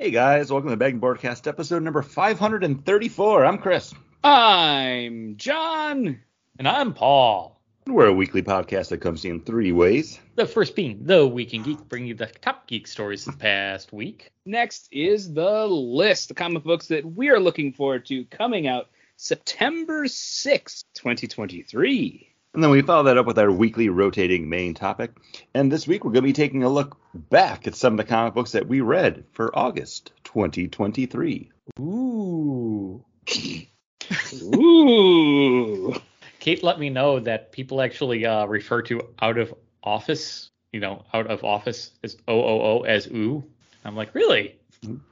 Hey guys, welcome to the Bagged and Boredcast episode number 534. I'm Chris. I'm John. And I'm Paul. We're a weekly podcast that comes to you in three ways. The first being The Week in Geek, bringing you the top geek stories this past week. Next is the list, the comic books that we are looking forward to coming out September 6th, 2023. And then we follow that up with our weekly rotating main topic. And this week we're going to be taking a look back at some of the comic books that we read for August 2023. Ooh. Ooh. Kate let me know that people actually uh, refer to out of office, you know, out of office as OOO as ooh. I'm like, really?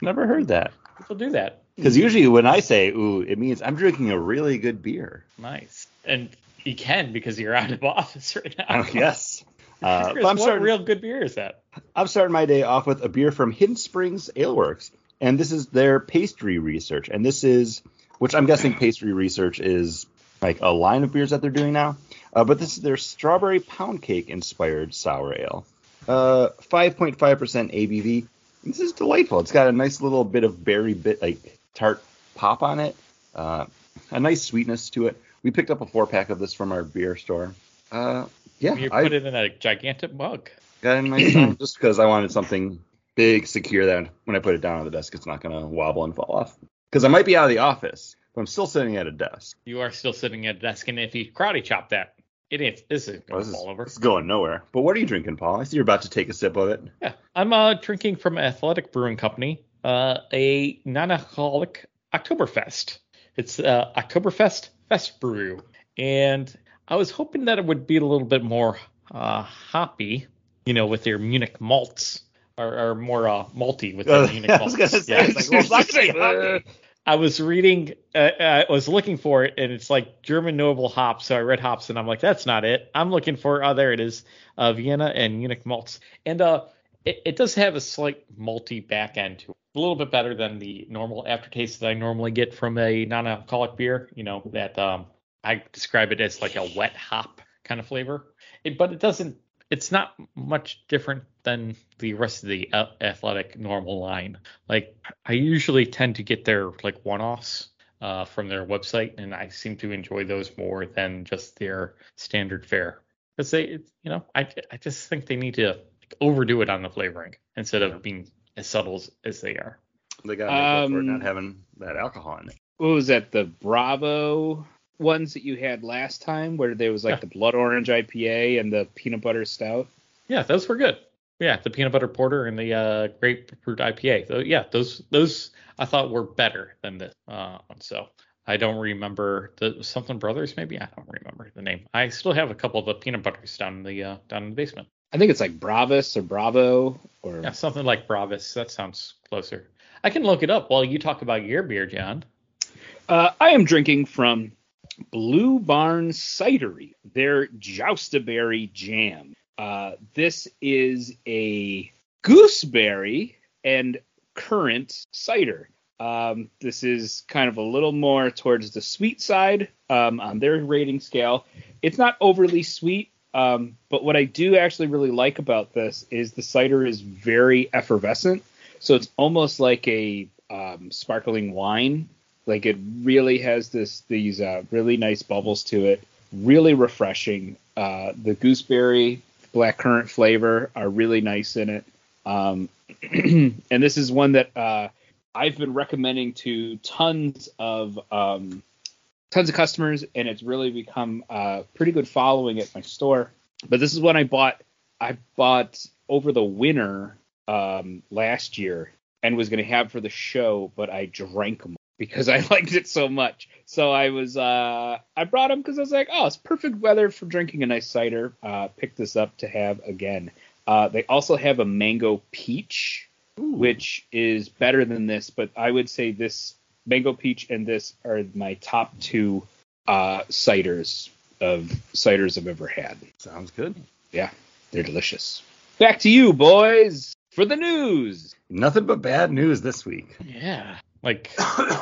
Never heard that. People do that. Because usually when I say ooh, it means I'm drinking a really good beer. Nice. And you can because you're out of office right now. Uh, yes. Uh, Chris, I'm what starting, real good beer is that? I'm starting my day off with a beer from Hidden Springs Ale Works, and this is their pastry research. And this is, which I'm guessing pastry research is like a line of beers that they're doing now. Uh, but this is their strawberry pound cake inspired sour ale. Uh, 5.5% ABV. This is delightful. It's got a nice little bit of berry bit like tart pop on it. Uh, a nice sweetness to it. We picked up a four pack of this from our beer store. Uh, yeah, You I put it in a gigantic mug. got nice time just because I wanted something big, secure that when I put it down on the desk, it's not gonna wobble and fall off. Because I might be out of the office, but I'm still sitting at a desk. You are still sitting at a desk, and if you karate chop that, it is. This is going this, is, over. is going nowhere. But what are you drinking, Paul? I see you're about to take a sip of it. Yeah, I'm uh, drinking from Athletic Brewing Company, uh, a non-alcoholic Oktoberfest. It's uh, Oktoberfest Fest Brew, and I was hoping that it would be a little bit more uh, hoppy, you know, with their Munich malts, or, or more uh, malty with their Uh, Munich I malts. was say, Yeah. it's like, well, it's not gonna be hoppy. I was reading, uh, I was looking for it, and it's like German noble hops. So I read hops, and I'm like, that's not it. I'm looking for, oh, there it is, uh, Vienna and Munich malts, and uh, it, it does have a slight malty back end to it. A little bit better than the normal aftertaste that I normally get from a non-alcoholic beer. You know that um, I describe it as like a wet hop kind of flavor, it, but it doesn't. It's not much different than the rest of the uh, athletic normal line. Like I usually tend to get their like one-offs uh, from their website, and I seem to enjoy those more than just their standard fare. Because they, you know, I I just think they need to overdo it on the flavoring instead of being as subtle as, as they are. They got to for Um, not having that alcohol in it. What was that? The Bravo ones that you had last time, where there was like Yeah. the blood orange IPA and the peanut butter stout? Yeah, those were good. Yeah, the peanut butter porter and the uh, grapefruit IPA. So, yeah, those those I thought were better than this. Uh, so I don't remember the something brothers maybe I don't remember the name. I still have a couple of the peanut butters down in the uh, down in the basement. I think it's like Bravus or Bravo or Yeah, something like Bravis. That sounds closer. I can look it up while you talk about your beer, John. Uh, I am drinking from Blue Barn Cidery, their Jostaberry Jam. Uh, this is a gooseberry and currant cider. Um, this is kind of a little more towards the sweet side um, on their rating scale. It's not overly sweet, um, but what I do actually really like about this is the cider is very effervescent. So it's almost like a um, sparkling wine like it really has this these uh, really nice bubbles to it. Really refreshing. Uh, the gooseberry, black currant flavor are really nice in it. Um, and this is one that uh, I've been recommending to tons of um, tons of customers, and it's really become a pretty good following at my store. But this is one I bought. I bought over the winter um, last year and was going to have for the show, but I drank them because I liked it so much. So I was uh I brought them because I was like, oh, it's perfect weather for drinking a nice cider. Uh, pick this up to have again. Uh, they also have a mango peach, which is better than this, but I would say this mango peach and this are my top two uh, ciders of ciders I've ever had. Sounds good. Yeah, they're delicious. Back to you, boys, for the news. Nothing but bad news this week. Yeah, like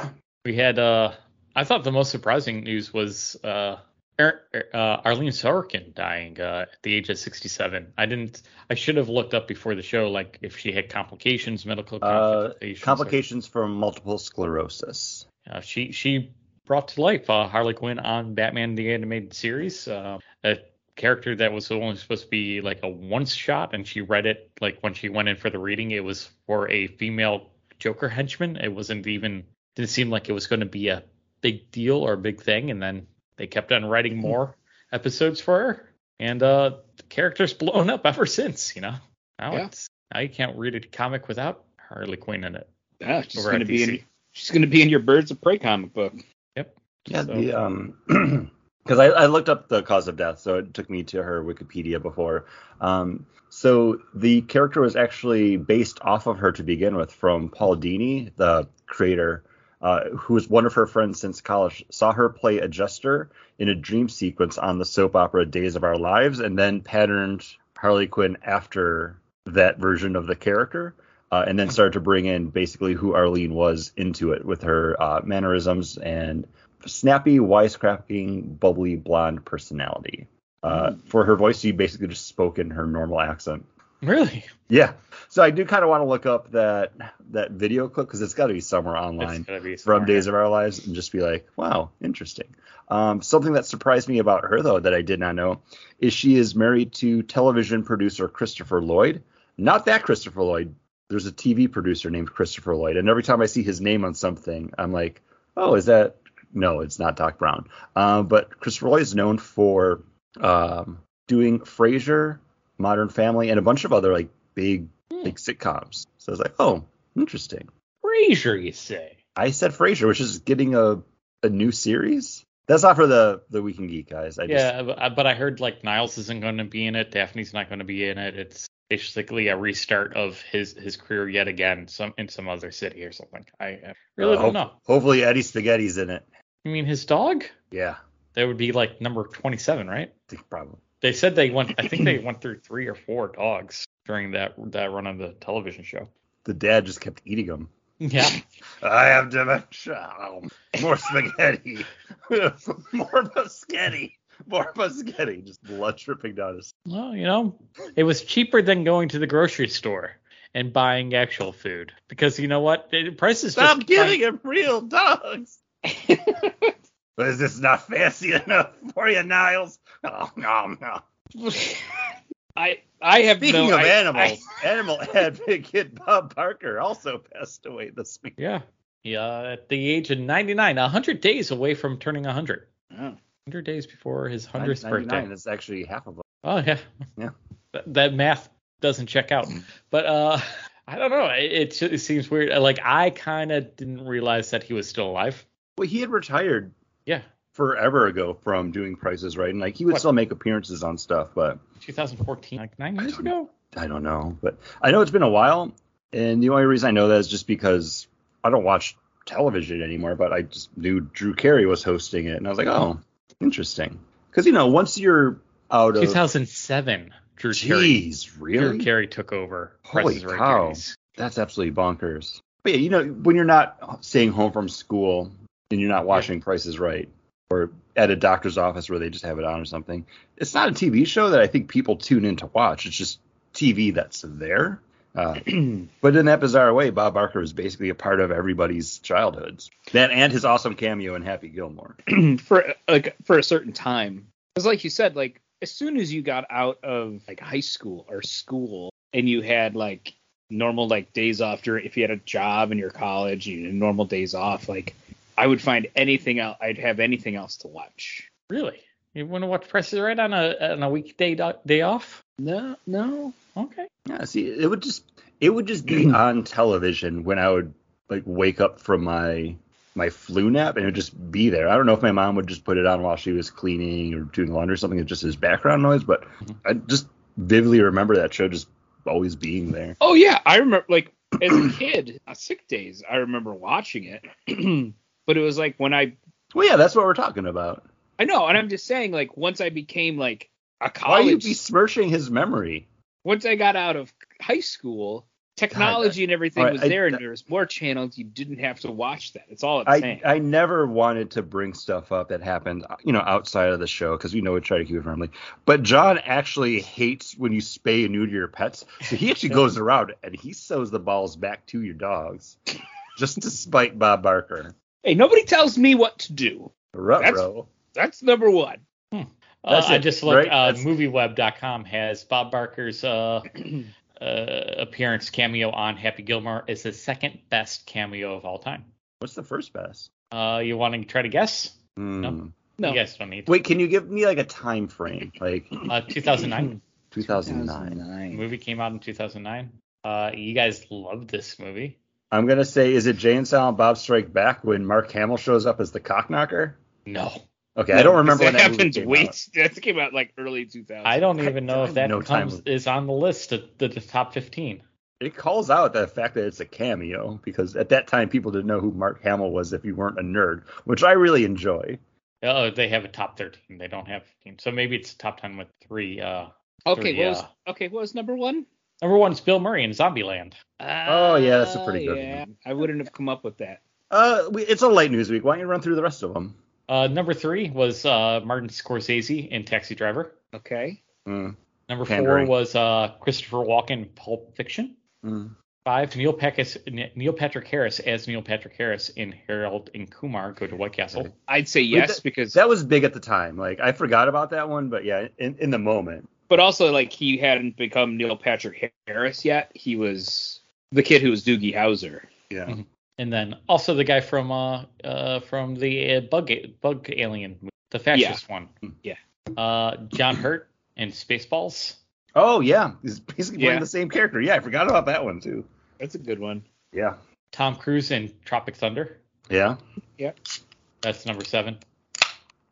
we had. uh I thought the most surprising news was uh uh, Arlene Sorkin dying uh, at the age of 67. I didn't. I should have looked up before the show, like if she had complications, medical Uh, complications. or- from multiple sclerosis. Uh, she she brought to life uh, Harley Quinn on Batman the Animated Series, uh, a character that was only supposed to be like a once shot, and she read it like when she went in for the reading, it was for a female Joker henchman. It wasn't even didn't seem like it was going to be a big deal or a big thing, and then they kept on writing more episodes for her, and uh, the character's blown up ever since. You know, now Yeah. it's now you can't read a comic without Harley Quinn in it. Yeah, she's Over gonna at be in she's gonna be in your Birds of Prey comic book. Yep. Yeah, So- the um, because I, I looked up the cause of death, so it took me to her Wikipedia before. Um, so the character was actually based off of her to begin with, from Paul Dini, the creator, uh, who was one of her friends since college. Saw her play a jester in a dream sequence on the soap opera Days of Our Lives, and then patterned Harley Quinn after that version of the character. Uh, and then started to bring in basically who Arlene was into it with her uh, mannerisms and snappy, wisecracking, bubbly blonde personality. Uh, For her voice, she basically just spoke in her normal accent. Really? Yeah. So I do kind of want to look up that that video clip because it's got to be somewhere online It's gotta from somewhere. Days of Our Lives and just be like, wow, interesting. Um, something that surprised me about her though that I did not know is she is married to television producer Christopher Lloyd. Not that Christopher Lloyd. There's a TV producer named Christopher Lloyd, and every time I see his name on something, I'm like, oh, is that? No, it's not Doc Brown. Um, but Christopher Lloyd is known for um, doing Frasier, Modern Family, and a bunch of other like big Hmm. like sitcoms. So I was like, oh, interesting. Frasier, you say? I said Frasier, which is getting a a new series. That's not for the the Weekend Geek guys. I just, yeah, but, but I heard like Niles isn't going to be in it. Daphne's not going to be in it. It's basically a restart of his his career yet again, some in some other city or something. I uh, really uh, don't hope- know. Hopefully Eddie Spaghetti's in it. You mean his dog? Yeah, That would be like number 27, right? Probably. They said they went. I think they went through three or four dogs during that that run of the television show. The dad just kept eating them. Yeah. I have dementia. Oh, more spaghetti. more biscotti. More biscotti. Just blood dripping down his. Well, you know, it was cheaper than going to the grocery store and buying actual food because you know what? The prices Stop just giving him real dogs. But is this not fancy enough for you, Niles? Oh, no, no. I I have Speaking no, of I- animals, animal advocate Bob Barker also passed away this week. Yeah. Yeah, at the age of 99, 100 days away from turning 100. I, oh. 100 days before his 100th 99 birthday. is actually half of them. Oh, yeah. Yeah. That, that math doesn't check out. But uh I don't know. It, it, it seems weird. Like, I kind of didn't realize that he was still alive. Well, he had retired Yeah. forever ago from doing Prices Right, and like he would What? still make appearances on stuff, but 2014, like nine years don't ago? I don't know. But I know it's been a while, and the only reason I know that is just because I don't watch television anymore. But I just knew Drew Carey was hosting it, and I was like, oh, interesting. Because you know, once you're out of 2007. Drew Carey. Really? Drew Carey took over. Holy is Right cow. That's absolutely bonkers. But yeah, you know, when you're not staying home from school and you're not watching Prices Right or at a doctor's office where they just have it on or something, it's not a TV show that I think people tune in to watch. It's just TV that's there. Uh, but in that bizarre way, Bob Barker was basically a part of everybody's childhoods. That and his awesome cameo in Happy Gilmore. for like for a certain time. Because like you said, like as soon as you got out of like high school or school and you had like normal like days off during if you had a job in your college, you had normal days off, like I would find anything else I'd have anything else to watch. Really? You want to watch Price is Right on a on a weekday do- day off? No, no. Okay. Yeah, see, it would just it would just be on television when I would like wake up from my my flu nap and it would just be there. I don't know if my mom would just put it on while she was cleaning or doing laundry or something, it's just as background noise, but mm-hmm. I just vividly remember that show just always being there. Oh yeah, I remember like as a kid, sick days, I remember watching it. but it was like when I Well, yeah, that's what we're talking about. I know, and I'm just saying like once I became like a college. Why are you besmirching his memory? once I got out of high school technology and everything Alright, was I- there, and there was more channels. You didn't have to watch that. It's all it's I, saying. I never wanted to bring stuff up that happened, you know, outside of the show because we know we try to keep it friendly. But John actually hates when you spay and neuter your pets, so he actually goes around and he sews the balls back to your dogs, just to spite Bob Barker. Hey, nobody tells me what to do. Ruh-roh. That's number one. Uh, That's I it, just looked. right? Uh, MovieWeb.com has Bob Barker's uh, uh, appearance cameo on Happy Gilmore is the second best cameo of all time. What's the first best? Uh, you want to try to guess? Hmm. No. No, You guys don't need. To. Wait, can you give me like a time frame, like Uh, 2009. 2009? The movie came out in 2009. Uh, you guys loved this movie. I'm gonna say, is it Jay and Silent Bob Strike Back when Mark Hamill shows up as the cock knocker? No, Okay, I don't remember that when that movie happened. came Wait, out. that came out like early 2000. I don't even know have if that no comes with- is on the list of the, the top 15. It calls out the fact that it's a cameo because at that time people didn't know who Mark Hamill was if you weren't a nerd, which I really enjoy. Oh, they have a top 13. They don't have 15. So maybe it's top 10 with three. Uh, Okay, three, what was uh, okay? What was number one? Number one is Bill Murray in Zombieland. Oh, yeah, that's a pretty Ah, good yeah. one. I wouldn't have come up with that. Uh, we, it's a light news week. Why don't you run through the rest of them? Uh, number three was uh, Martin Scorsese in Taxi Driver. Okay. Mm, Number Pandering. four was uh, Christopher Walken in Pulp Fiction. mm. Five, Neil, Peckus, Neil Patrick Harris as Neil Patrick Harris in Harold and Kumar Go to White Castle. I'd say yes that- because, That was big at the time. Like I forgot about that one, but yeah, in, in the moment. But also like he hadn't become Neil Patrick Harris yet. He was the kid who was Doogie Howser. Yeah. Mhm. And then also the guy from uh, uh from the uh, bug bug alien, movie, the fascist one. Yeah. Uh, John Hurt and Spaceballs. Oh yeah, he's basically playing Yeah. the same character. Yeah, I forgot about that one too. That's a good one. Yeah. Tom Cruise in Tropic Thunder. Yeah. Yeah. That's number seven.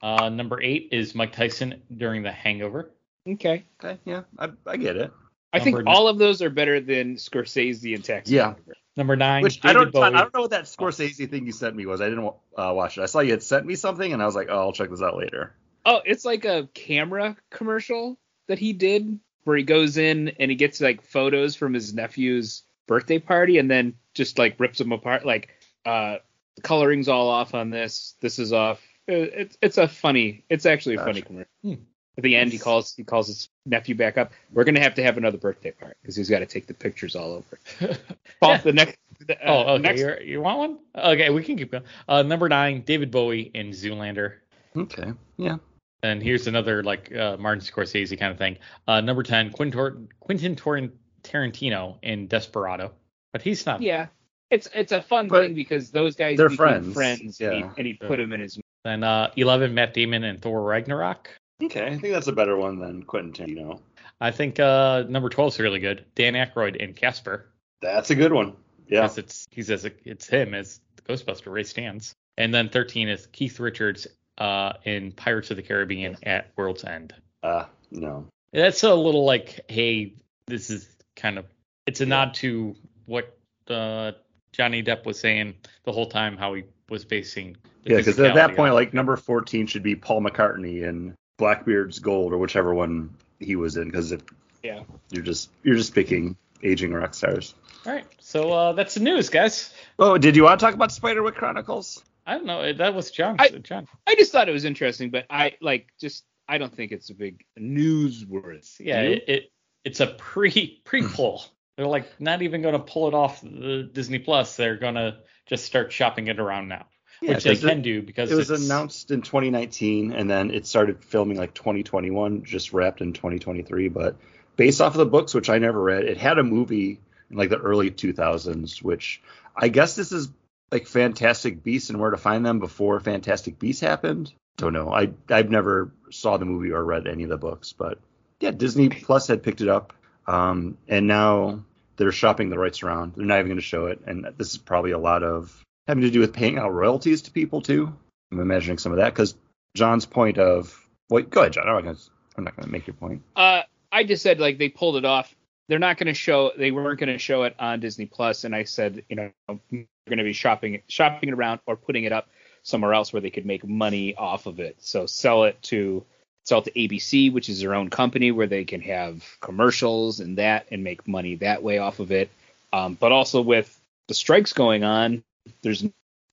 Uh, number eight is Mike Tyson during The Hangover. Okay. Okay. Yeah, I, I get it. I think Number- all of those are better than Scorsese and Taxi Yeah. Driver. Number nine, Which David I don't. Bowie. I don't know what that Scorsese thing you sent me was. I didn't uh, watch it. I saw you had sent me something, and I was like, oh, I'll check this out later. Oh, it's like a camera commercial that he did where he goes in and he gets like photos from his nephew's birthday party and then just like rips them apart. Like, uh, coloring's all off on this. This is off. It- It's it's a funny. It's actually a funny commercial. Hmm. At the end, he calls he calls his nephew back up. We're gonna have to have another birthday party because he's got to take the pictures all over. Yeah. the next. The, uh, oh, okay. Next, You're, you want one? Okay, we can keep going. Uh, number nine, David Bowie in Zoolander. Okay. Yeah. And here's another like uh, Martin Scorsese kind of thing. Uh, number ten, Quentin, Tor- Quentin Tor- Tarantino in Desperado, but he's not. yeah, it's it's a fun But thing because those guys they're became friends, friends, and, he, yeah. and he put him in his Then uh, eleven, Matt Damon in Thor Ragnarok. Okay. I think that's a better one than Quentin Tarantino. I think uh, number twelve is really good. Dan Aykroyd in Casper. That's a good one. Yeah. It's he's as a, it's him as Ghostbuster Ray Stantz. And then thirteen is Keith Richards uh, in Pirates of the Caribbean at World's End. Uh, no. That's a little like, hey, this is kind of it's a nod to what uh, Johnny Depp was saying the whole time, how he was basing. the Yeah, because at that point, like number 14 should be Paul McCartney in Blackbeard's Gold or whichever one he was in, because yeah. you're just you're just picking aging rock stars. All right, so uh, that's the news, guys. Oh, did you want to talk about Spiderwick Chronicles? I don't know. That was John. I- John. I just thought it was interesting, but I like just I don't think it's a big newsworthy. Yeah, You? it, it it's a pre prequel. They're like not even going to pull it off the Disney Plus. They're going to just start shopping it around now, Yeah, which they it- can do because It was announced in 2019, and then it started filming like 2021, just wrapped in 2023. But based off of the books, which I never read, it had a movie in like the early 2000s, which I guess this is like Fantastic Beasts and Where to Find Them before Fantastic Beasts happened. Don't know. I I've never saw the movie or read any of the books, but yeah, Disney Plus had picked it up, um, and now they're shopping the rights around. They're not even going to show it, and this is probably a lot of having to do with paying out royalties to people too. I'm imagining some of that because John's point of wait, go ahead, John. I'm not gonna, I'm not going to make your point. Uh, I just said like they pulled it off. They're not going to show. They weren't to show it on Disney Plus, and I said, you know, they're going to be shopping shopping it around or putting it up somewhere else where they could make money off of it. So sell it to sell it to ABC, which is their own company where they can have commercials and that and make money that way off of it. Um, but also with the strikes going on, there's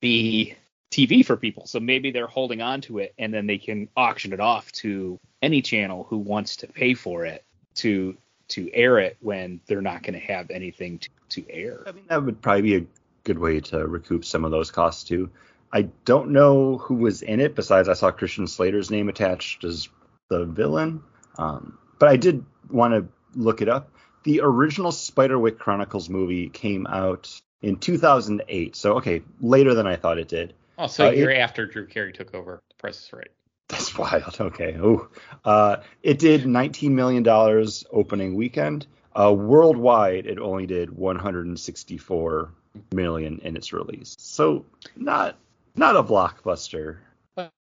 the TV for people. So maybe they're holding on to it and then they can auction it off to any channel who wants to pay for it to to air it when they're not going to have anything to, to air. I mean, that would probably be a good way to recoup some of those costs too. I don't know who was in it besides I saw Christian Slater's name attached as the villain. Um, but I did want to look it up. The original Spiderwick Chronicles movie came out in 2008. So okay, later than I thought it did. Oh, so Uh, a year it- after Drew Carey took over, the price is right. That's wild. Okay. Oh, uh, it did 19 million dollars opening weekend. Uh, worldwide, it only did 164 million in its release. So not not a blockbuster.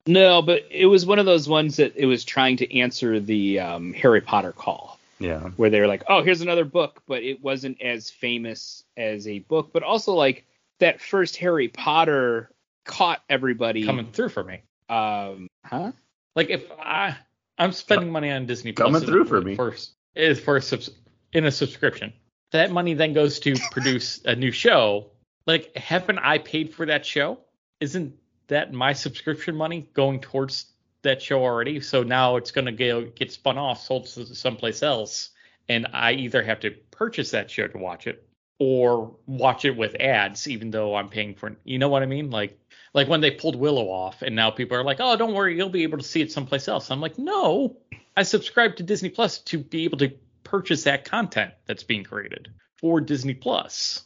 No, but it was one of those ones that it was trying to answer the um, Harry Potter call. Yeah. where they're like, oh, here's another book, but it wasn't as famous as a book. But also, like, that first Harry Potter caught everybody. Coming through for me. Um, huh? Like if I I'm spending money on Disney Plus Coming in- through for me. for is for a subs, in a subscription. That money then goes to produce a new show. Like haven't I paid for that show? Isn't that my subscription money going towards that show already? So now it's going to go get spun off, sold someplace else, and I either have to purchase that show to watch it or watch it with ads, even though I'm paying for. You know what I mean? Like like when they pulled Willow off, and now people are like, "Oh, don't worry, you'll be able to see it someplace else." I'm like, "No, I subscribed to Disney Plus to be able to purchase that content that's being created for Disney Plus."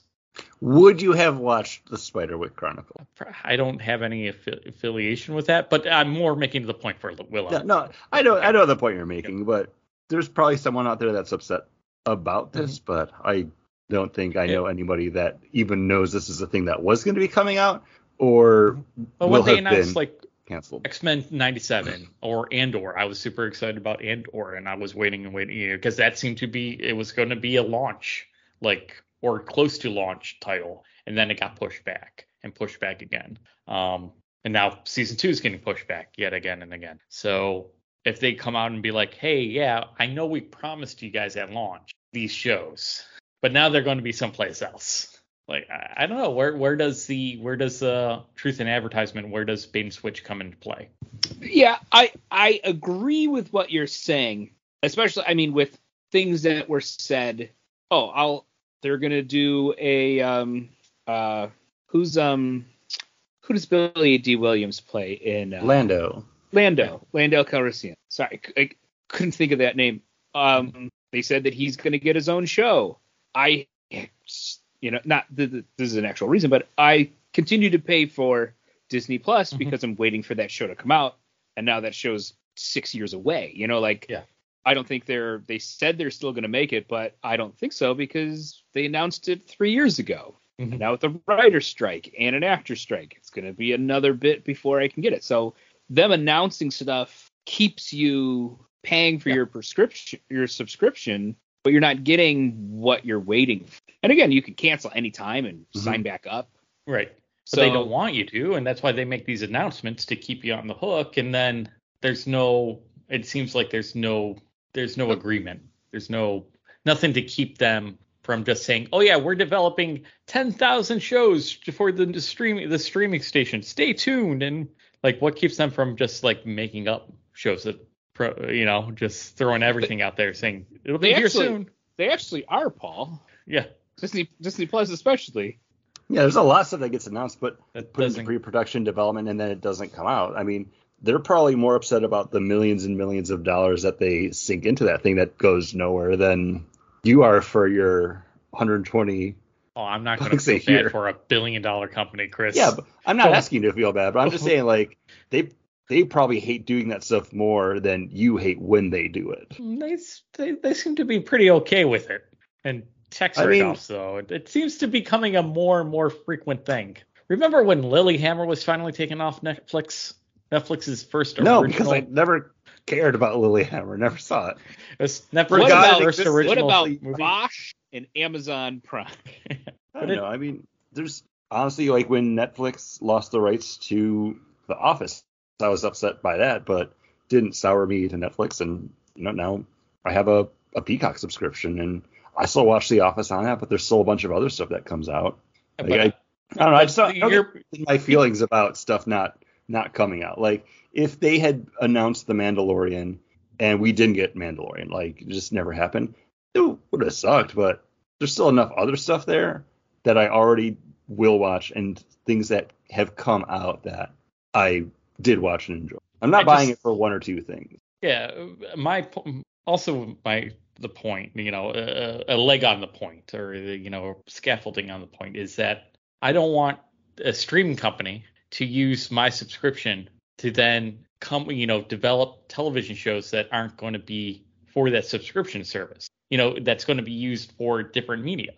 Would you have watched the Spiderwick Chronicle? I don't have any affi- affiliation with that, but I'm more making the point for Willow. Yeah, no, I know I know the point you're making, but there's probably someone out there that's upset about mm-hmm. this, but I don't think I know anybody that even knows this is a thing that was going to be coming out or But will have announced been like canceled. X Men '97 or Andor, I was super excited about Andor, and I was waiting and waiting because that seemed to be it was going to be a launch, like or close to launch title, and then it got pushed back and pushed back again. Um, and now season two is getting pushed back yet again and again. So if they come out and be like, hey, yeah, I know we promised you guys at launch these shows, but now they're going to be someplace else. Like I, don't know where where does the where does the truth in advertisement where does bait and switch come into play? Yeah, I I agree with what you're saying, especially I mean with things that were said. Oh, I'll they're gonna do a um uh who's um who does Billy Dee Williams play in uh, Lando. Lando Lando Calrissian. Sorry, I, I couldn't think of that name. Um, they said that he's gonna get his own show. I you know not th- th- this is an actual reason, but I continue to pay for Disney Plus Mhm. because I'm waiting for that show to come out, and now that show's six years away. You know, like Yeah. I don't think they're they said they're still going to make it, but I don't think so because they announced it three years ago. Mhm. Now with the writer's strike and an actor strike, it's going to be another bit before I can get it. So them announcing stuff keeps you paying for Yeah. your prescription, your subscription, but you're not getting what you're waiting for. And again, you can cancel anytime and Mhm. sign back up. Right. But So they don't want you to, and that's why they make these announcements to keep you on the hook. And then there's no. It seems like there's no. There's no agreement. There's no nothing to keep them from just saying, "Oh yeah, we're developing 10,000 shows for the streaming the streaming station. Stay tuned." And like, what keeps them from just like making up shows that, pro, you know, just throwing everything out there saying it'll be They here actually- soon. they actually are, Paul. Yeah, Disney Disney Plus especially. Yeah, there's a lot of stuff that gets announced, but that put into doesn't. pre-production development and then it doesn't come out. I mean, they're probably more upset about the millions and millions of dollars that they sink into that thing that goes nowhere than you are for your 120. Oh, I'm not going to feel bad for a billion dollar company, Chris. Yeah, but I'm not asking you to feel bad, but I'm just saying like they they probably hate doing that stuff more than you hate when they do it. they, they they seem to be pretty okay with it. And text I mean- though, it, it seems to be becoming a more and more frequent thing. Remember when Lilyhammer was finally taken off Netflix? Netflix's first original. No, because I never cared about Lilyhammer, never saw it. it was Netflix's What about- first this- what What about movie. Bosch and Amazon Prime? I don't it- know. I mean, there's honestly like when Netflix lost the rights to The Office, I was upset by that, but didn't sour me to Netflix. And you know now I have a, a Peacock subscription, and I still watch The Office on that, but there's still a bunch of other stuff that comes out. Like, But- I, I don't know. I just don't, I don't get my feelings about stuff not not coming out. Like if they had announced the Mandalorian and we didn't get Mandalorian, like it just never happened, it would have sucked. But there's still enough other stuff there that I already will watch and things that have come out that I did watch and enjoy. I'm not I buying just- it for one or two things. Yeah, my also my the point, you know, a, a leg on the point or the, you know scaffolding on the point is that I don't want a streaming company to use my subscription to then come, you know, develop television shows that aren't going to be for that subscription service. You know, that's going to be used for different media.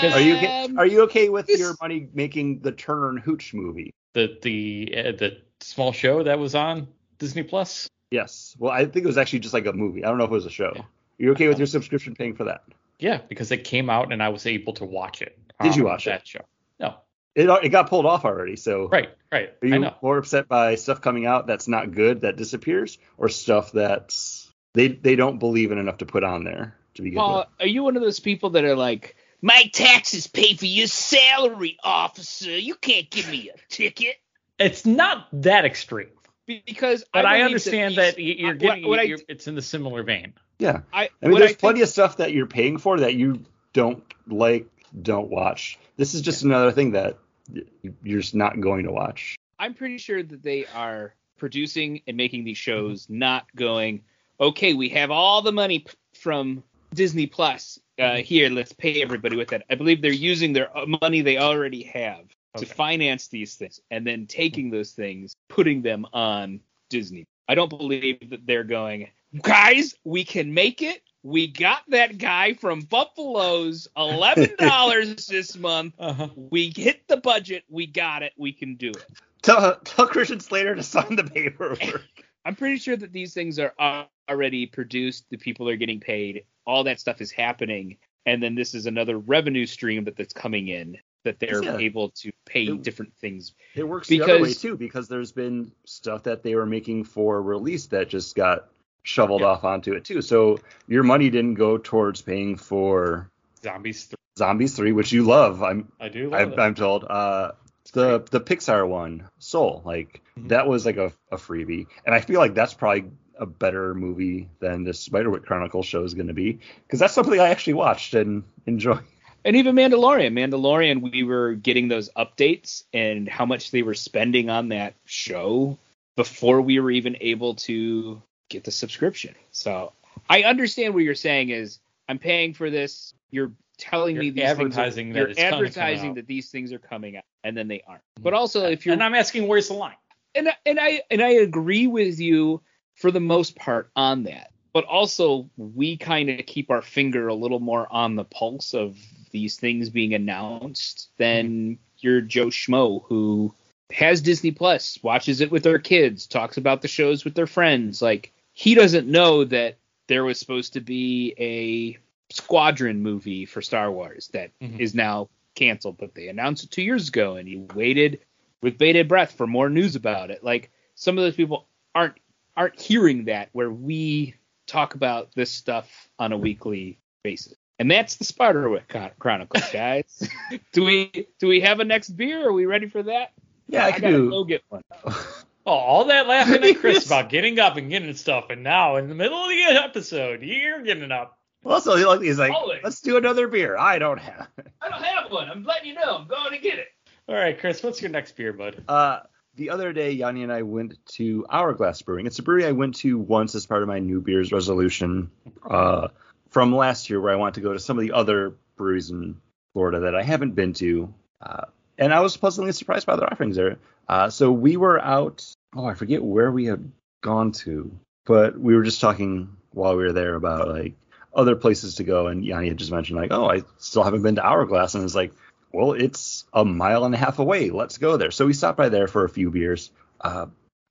Because- Are you Um, are you okay with this- your money making the Turner and Hooch movie? The the uh, the small show that was on Disney Plus. Yes. Well, I think it was actually just like a movie. I don't know if it was a show. Are you okay with your subscription paying for that? Yeah, because it came out and I was able to watch it. Did you on watch it? that show? No. It it got pulled off already. So Right, right. are I you know. more upset by stuff coming out that's not good that disappears, or stuff that's they they don't believe in enough to put on there to begin Paul, with? are you one of those people that are like, my taxes pay for your salary, officer. You can't give me a ticket It's not that extreme, because. but I, believe understand these- that, you're getting what I- you're, it's in the similar vein. Yeah. I, I mean, there's I plenty think, of stuff that you're paying for that you don't like, don't watch. This is just another thing that you're just not going to watch. I'm pretty sure that they are producing and making these shows, not going. Okay, we have all the money p- from Disney Plus. Uh, here, let's pay everybody with that. I believe they're using their uh, money they already have to finance these things, and then taking those things, putting them on Disney. I don't believe that they're going, guys, we can make it. We got that guy from Buffalo's eleven dollars this month. Uh-huh. We hit the budget. We got it. We can do it. Tell tell Christian Slater to sign the paperwork. I'm pretty sure that these things are already produced. The people are getting paid. All that stuff is happening, and then this is another revenue stream that that's coming in that they're Yeah. able to pay It- different things. It works the other way Because- too, because there's been stuff that they were making for release that just got shoveled Yeah. off onto it too. So your money didn't go towards paying for Zombies. Th- Zombies 3, which you love. I'm I do love I'm, it. I'm told. Uh, the the Pixar one, Soul, like Mhm. that was like a, a freebie, and I feel like that's probably a better movie than the Spiderwick Chronicle show is going to be, because that's something I actually watched and enjoyed. And even Mandalorian, Mandalorian, we were getting those updates and how much they were spending on that show before we were even able to get the subscription. So I understand what you're saying is I'm paying for this. You're telling You're me these advertising things that are, you're gonna come advertising that these things are coming out and then they aren't. But mm-hmm. also if you're and I'm asking, where's the line? and and I and I agree with you for the most part on that. But also we kind of keep our finger a little more on the pulse of these things being announced than mm-hmm. your Joe Schmo who has Disney Plus, watches it with their kids, talks about the shows with their friends. Like he doesn't know that there was supposed to be a Squadron movie for Star Wars that is Mhm. now canceled, but they announced it two years ago, and he waited with bated breath for more news about it. Like some of those people aren't aren't hearing that where we talk about this stuff on a weekly basis. And that's the Spiderwick Chron- Chronicles, guys. do we do we have a next beer? Are we ready for that? Yeah, I I gotta do. go get one. Oh, all that laughing at Chris about getting up and getting stuff, and now in the middle of the episode, you're getting up. Also, he like he's like, Always. let's do another beer. I don't have. I don't have one. I'm letting you know. I'm going to get it. All right, Chris, what's your next beer, bud? Uh, the other day, Yanni and I went to Hourglass Brewing. It's a brewery I went to once as part of my New Beers resolution uh, from last year, where I want to go to some of the other breweries in Florida that I haven't been to. Uh, and I was pleasantly surprised by their offerings there. Uh, so we were out. Oh, I forget where we had gone to, but we were just talking while we were there about like other places to go. And Yanni had just mentioned like, oh, I still haven't been to Hourglass, and it's like, well, it's a mile and a half away. Let's go there. So we stopped by there for a few beers. Uh,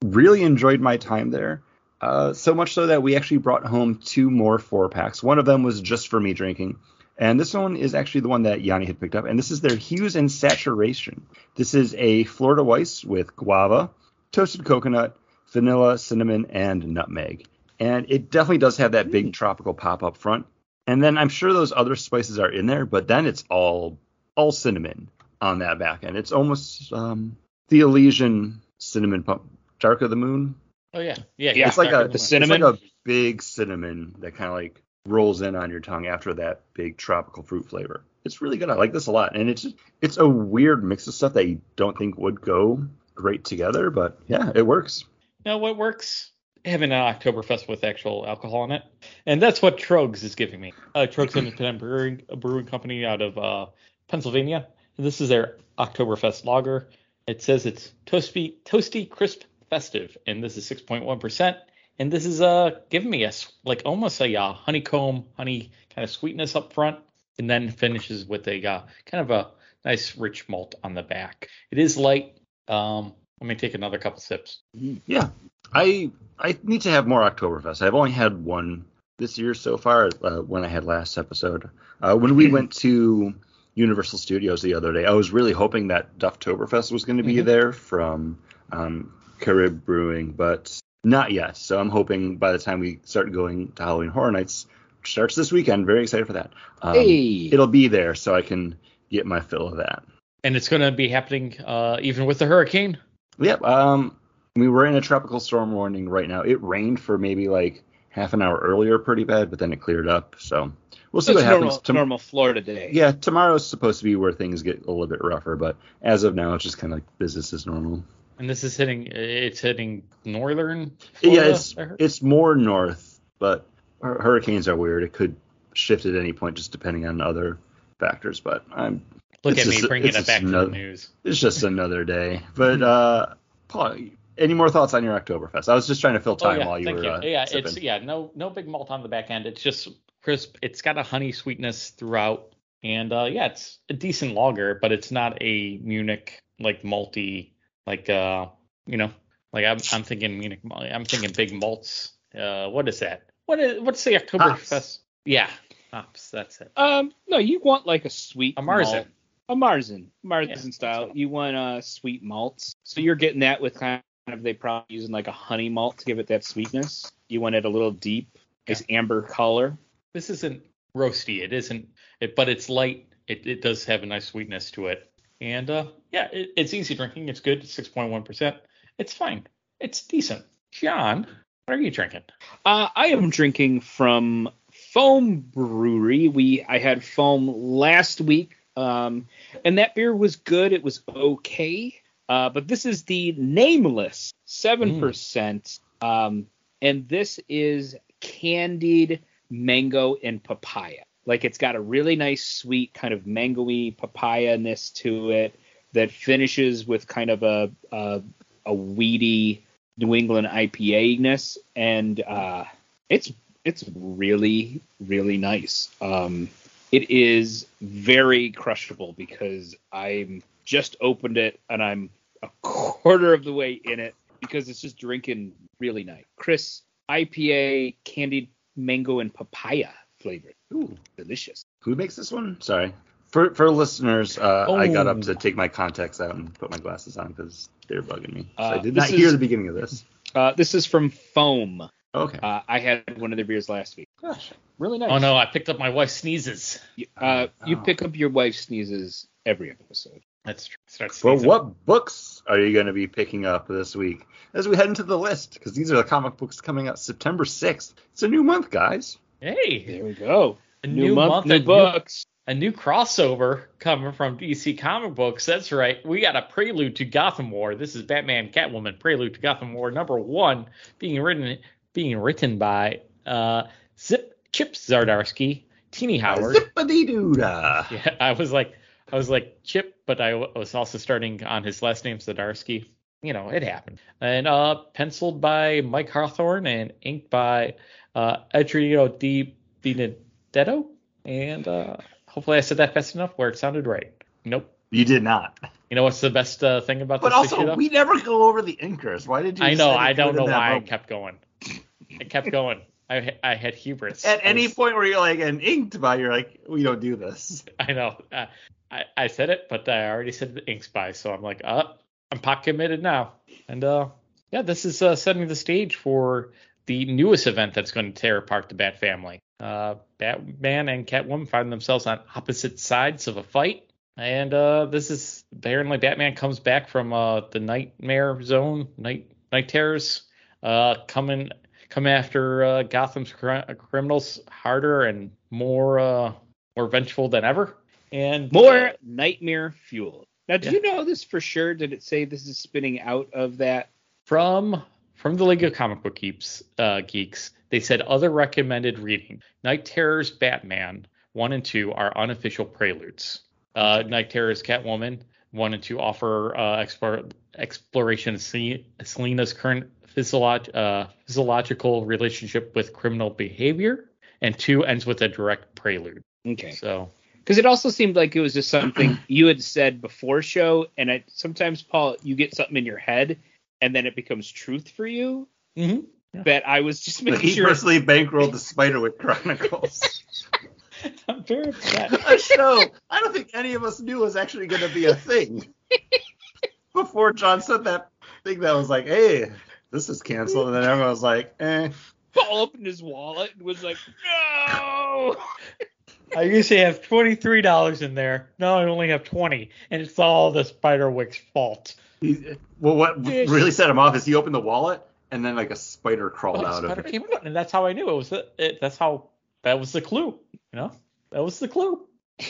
really enjoyed my time there. Uh, so much so that we actually brought home two more four packs. One of them was just for me drinking. And this one is actually the one that Yanni had picked up. And this is their Hues and Saturation. This is a Florida Weiss with guava, toasted coconut, vanilla, cinnamon, and nutmeg. And it definitely does have that big tropical pop up front. And then I'm sure those other spices are in there, but then it's all all cinnamon on that back end. It's almost um, the Elysian cinnamon pump, Dark of the Moon. Oh yeah, yeah. Yeah, it's like Dark a the cinnamon. It's like a big cinnamon that kind of like rolls in on your tongue after that big tropical fruit flavor. It's really good. I like this a lot, and it's it's a weird mix of stuff that you don't think would go great together, but yeah, it works. Know what works? Having an Oktoberfest with actual alcohol in it, and that's what Tröegs is giving me. Uh, Tröegs Independent Brewing, a brewing company out of uh, Pennsylvania. And this is their Oktoberfest lager. It says it's toasty, toasty, crisp, festive, and this is 6.1 percent. And this is uh giving me a s- like almost a uh, honeycomb, honey kind of sweetness up front, and then finishes with a uh, kind of a nice rich malt on the back. It is light. Um, let me take another couple sips. Yeah, I I need to have more Oktoberfest. I've only had one this year so far. Uh, when I had last episode, uh, when we went to Universal Studios the other day, I was really hoping that Dufftoberfest was going to be Mhm. there from um, Carib Brewing, but not yet. So I'm hoping by the time we start going to Halloween Horror Nights, which starts this weekend, very excited for that. Um, Hey. it'll be there, so I can get my fill of that. And it's going to be happening uh, even with the hurricane. Yep. Um, we were in a tropical storm warning right now. It rained for maybe like half an hour earlier, pretty bad, but then it cleared up. So we'll see That's what happens. normal, Tom- normal Florida day. yeah, tomorrow's supposed to be where things get a little bit rougher, but as of now, it's just kind of like business as normal. And this is hitting. It's hitting northern. yeah, it's it's more north, but hurricanes are weird. It could shift at any point, just depending on other factors. But I'm Look at me bringing it back just to the news. it's just another day. But uh, Paul, any more thoughts on your Oktoberfest? I was just trying to fill Oh time yeah, while you were you. uh, yeah, sipping. it's yeah, no no big malt on the back end. It's just crisp. It's got a honey sweetness throughout, and uh, yeah, it's a decent lager, but it's not a Munich like malty like uh you know like I'm I'm thinking Munich malt. I'm thinking big malts. Uh, what is that? What is what's the Oktoberfest? Yeah, hops. That's it. Um, no, you want like a sweet A Marzen. malt. A Marzen, Marzen Yeah, style. You want uh sweet malts. So you're getting that with kind of they probably using like a honey malt to give it that sweetness. You want it a little deep, nice amber color. This isn't roasty. It isn't. It, but it's light. It, it does have a nice sweetness to it. And uh, yeah, it, it's easy drinking. It's good. Six point one percent. It's fine. It's decent. John, what are you drinking? Uh, I am drinking from Foam Brewery. We I had foam last week, um, and that beer was good. It was okay, uh, but this is the Nameless, seven percent, um, and this is candied mango and papaya. Like it's got a really nice sweet kind of mangoey papaya-ness to it that finishes with kind of a a, a weedy New England IPA-ness, and uh, it's it's really really nice. Um, it is very crushable because I'm just opened it and I'm a quarter of the way in it because it's just drinking really nice. Chris IPA candied mango and papaya flavored. Ooh, delicious. Who makes this one? Sorry. For for listeners, uh, I got up Oh. to take my contacts out and put my glasses on because they're bugging me. So I Uh, did this not hear is- the beginning of this. Uh, this is from Foam. Okay. Uh, I had one of their beers last week. Gosh. Really nice. Oh no, I picked up my wife's sneezes. You- Uh, you Oh. pick up your wife sneezes every episode. That's true. Start Well, what books are you going to be picking up this week as we head into the list? Because these are the comic books coming out September 6th. It's a new month, guys. Hey, There we go. a New, month, new and books. a new crossover coming from DC Comic Books. That's right. We got a prelude to Gotham War. This is Batman Catwoman Prelude to Gotham War number one, being written being written by uh, Zip Chip Zardarsky, Tini Howard. Zippity-doo-dah. Yeah, I was like, I was like Chip, but I was also starting on his last name Zadarsky. You know, it happened. And uh, penciled by Mike Hawthorne and inked by uh, Adrio Di Benedetto. And uh, hopefully I said that fast enough where it sounded right. Nope. You did not. You know what's the best uh, thing about But this issue, also, we never go over the inkers. Why did you? I know. I do don't know why I kept going. I kept going. I I had hubris. At any point where you're like an inked by, you're like, we don't do this. I know. Uh, I, I said it, but I already said the ink spy, so I'm like, uh, I'm pot committed now. And uh, yeah, this is uh, setting the stage for the newest event that's going to tear apart the Bat family. Uh, Batman and Catwoman find themselves on opposite sides of a fight. And uh, this is apparently Batman comes back from uh, the nightmare zone, night night terrors, uh, coming come after uh, Gotham's cr- criminals harder and more uh, more vengeful than ever. And More uh, nightmare fuel. Now, do Yeah. you know this for sure? Did it say this is spinning out of that? from from the League of Comic Book Geeks, uh, geeks, they said other recommended reading: Night Terrors, Batman one and two are unofficial preludes. Uh, Night Terrors, Catwoman one and two offer uh, explore, exploration of Selina's current physiolog- uh, physiological relationship with criminal behavior, and two ends with a direct prelude. Okay. So Because it also seemed like it was just something you had said before show, and I, sometimes Paul, you get something in your head, and then it becomes truth for you. mhm. That I was just But making he sure. personally bankrolled the Spiderwick Chronicles. I'm very upset. a show I don't think any of us knew was actually going to be a thing. Before John said that thing that was like, hey, this is canceled, and then everyone was like, eh. Paul opened his wallet and was like, no. I usually have twenty three dollars in there. No, I only have twenty, and it's all the Spiderwick's fault. He, well, what really set him off is he opened the wallet, and then like a spider crawled Well, out the of spider it. came out, and that's how I knew it was. The, it, that's how that was the clue. You know, that was the clue.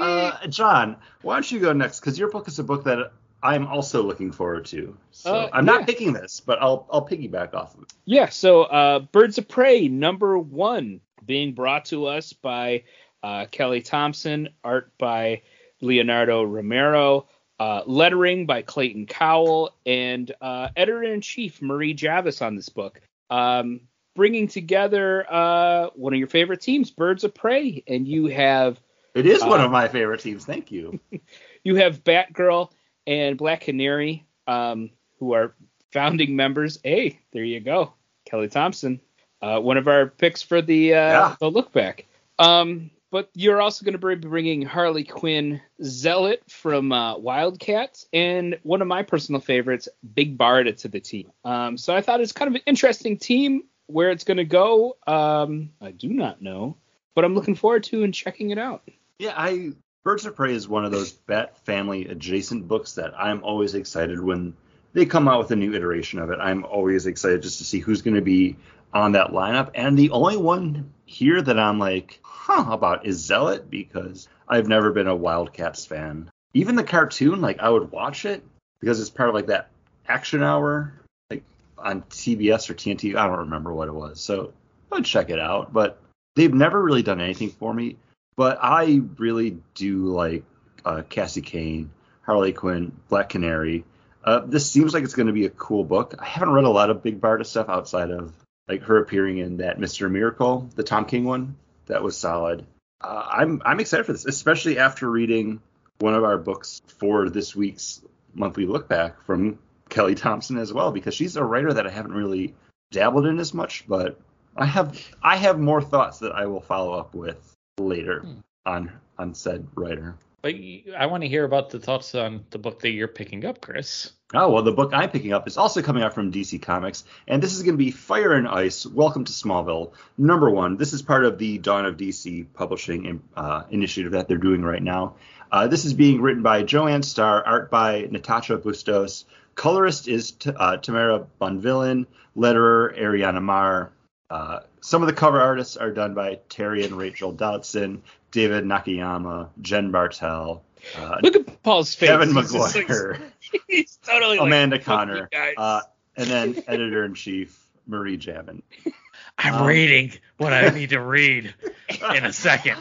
Uh, John, why don't you go next? Because your book is a book that I'm also looking forward to. So Uh, I'm not yeah. picking this, but I'll I'll piggyback off of it. Yeah, so uh, Birds of Prey number one being brought to us by uh, Kelly Thompson, art by Leonardo Romero, uh, lettering by Clayton Cowles, and uh, editor in chief Marie Javins on this book. Um, bringing together uh, one of your favorite teams, Birds of Prey, and you have It is one Uh, of my favorite teams. Thank you. you have Batgirl and Black Canary, um, who are founding members. Hey, there you go, Kelly Thompson, uh, one of our picks for the uh, Yeah. the look back. Um, but you're also going to be bringing Harley Quinn Zealot from uh, Wildcats and one of my personal favorites, Big Barda, to the team. Um, so I thought it's kind of an interesting team. Where it's going to go, um, I do not know, but I'm looking forward to and checking it out. Yeah, I Birds of Prey is one of those Bat family adjacent books that I'm always excited when they come out with a new iteration of it. I'm always excited just to see who's going to be on that lineup. And the only one here that I'm like, huh, about is Zealot because I've never been a Wildcats fan. Even the cartoon, like I would watch it because it's part of like that action hour, like on TBS or TNT. I don't remember what it was, so I'd check it out. But they've never really done anything for me. But I really do like uh, Cassie Cain, Harley Quinn, Black Canary. Uh, this seems like it's going to be a cool book. I haven't read a lot of Big Barda stuff outside of like her appearing in that Mr. Miracle, the Tom King one. That was solid. Uh, I'm I'm excited for this, especially after reading one of our books for this week's monthly look back from Kelly Thompson as well, because she's a writer that I haven't really dabbled in as much, but I have I have more thoughts that I will follow up with later Hmm. on on said writer. But I want to hear about the thoughts on the book that you're picking up, Chris. Oh well, the book I'm picking up is also coming out from DC Comics, and this is going to be Fire and Ice: Welcome to Smallville, number one. This is part of the Dawn of DC publishing uh, initiative that they're doing right now. Uh, this is being written by Joanne Starer, art by Natasha Bustos, colorist is T- uh, Tamara Bonvillain, letterer Ariana Maher. Uh, some of the cover artists are done by Terry and Rachel Dodson, David Nakayama, Jen Bartel, uh, Look at Paul's face. Kevin He's like- Maguire. he's totally Amanda "Fuck Conner, uh, and then editor in chief Marie Javins. I'm Um, reading what I need to read in a second.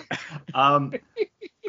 Um,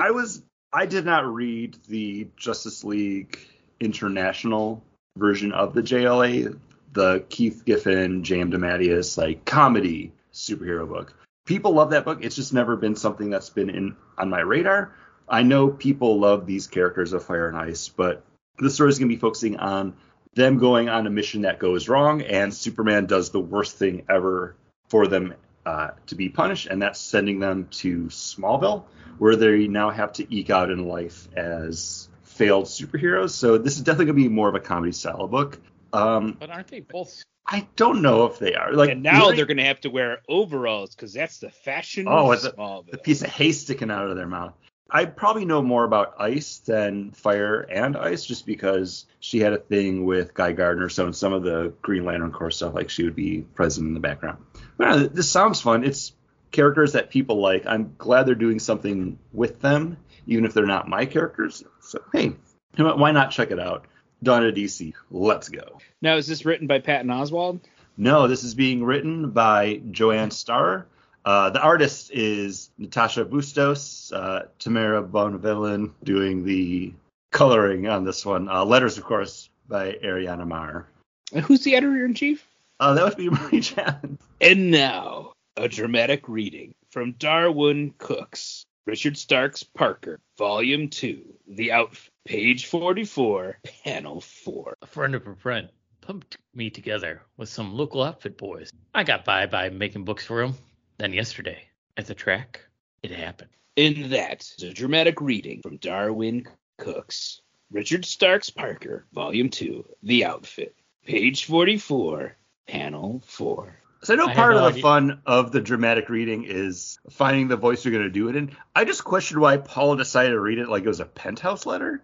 I was I did not read the Justice League International version of the JLA, the Keith Giffen, J.M. DeMatteis like comedy superhero book. People love that book. It's just never been something that's been in on my radar. I know people love these characters of Fire and Ice, but the story is going to be focusing on them going on a mission that goes wrong, and Superman does the worst thing ever for them uh, to be punished, and that's sending them to Smallville, where they now have to eke out in life as failed superheroes. So this is definitely going to be more of a comedy style book. Um, But aren't they both I don't know if they are. Like and now really- they're going to have to wear overalls because that's the fashion Oh, of with the- piece of hay sticking out of their mouth. I probably know more about ice than fire and ice, just because she had a thing with Guy Gardner. So in some of the Green Lantern Corps stuff, like she would be present in the background. But this sounds fun. It's characters that people like. I'm glad they're doing something with them, even if they're not my characters. So hey, you know what? why not check it out? Of DC. Let's go. Now, is this written by Patton Oswalt? No, this is being written by Joanne Starer. Uh, the artist is Natasha Bustos, uh, Tamara Bonvillain doing the coloring on this one. Uh, letters, of course, by Ariana Maher. And who's the editor in chief? Uh, that would be Marie Chapman. And now, a dramatic reading from Darwyn Cooke's, Richard Stark's Parker, Volume 2, The Outfit, page 44, panel 4. A friend of a friend pumped me together with some local outfit boys. I got by by making books for them. Then yesterday, at the track, it happened. In that is a dramatic reading from Darwyn Cooke's, Richard Stark's Parker, Volume 2, The Outfit, page 44, panel 4. So I know I part no of the idea. fun of the dramatic reading is finding the voice you're going to do it in. I just questioned why Paula decided to read it like it was a penthouse letter.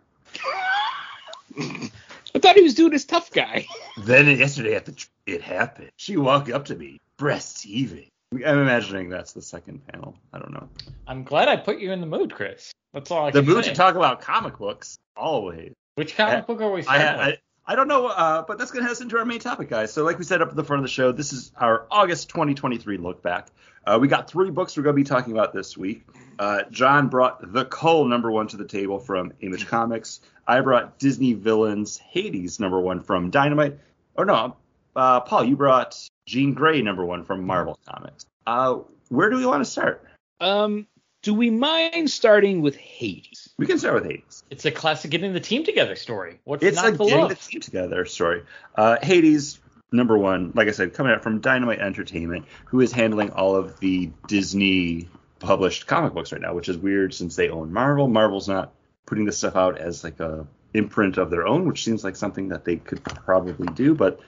I thought he was doing his tough guy. Then yesterday at the tr- it happened. She walked up to me, breasts heaving. I'm imagining that's the second panel. I don't know. I'm glad I put you in the mood, Chris. That's all I the can mood say. to talk about comic books always. Which comic I- book are we I, starting with? I I don't know, uh, but that's gonna head us into our main topic, guys. So like we said up at the front of the show, this is our August 2023 look back. Uh, we got three books we're gonna be talking about this week. Uh, John brought The Cull number one to the table from Image Comics. I brought Disney Villains Hades number one from Dynamite. Or no, uh, Paul, you brought Jean Grey number one from Marvel Comics. Uh, where do we want to start? Um, do we mind starting with Hades? We can start with Hades. It's a classic getting the team together story. What's It's not a getting the team together story. Uh, Hades, number one, like I said, coming out from Dynamite Entertainment, who is handling all of the Disney published comic books right now, which is weird since they own Marvel. Marvel's not putting this stuff out as like a imprint of their own, which seems like something that they could probably do, but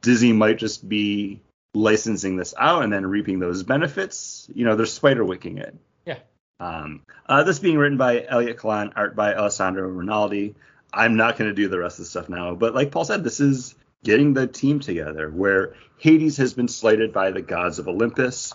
Disney might just be licensing this out and then reaping those benefits. You know, they're spider wicking it. Yeah. Um, uh, this being written by Elliott Kalan, art by Alessandro Rinaldi. I'm not going to do the rest of the stuff now, but like Paul said, this is getting the team together where Hades has been slighted by the gods of Olympus,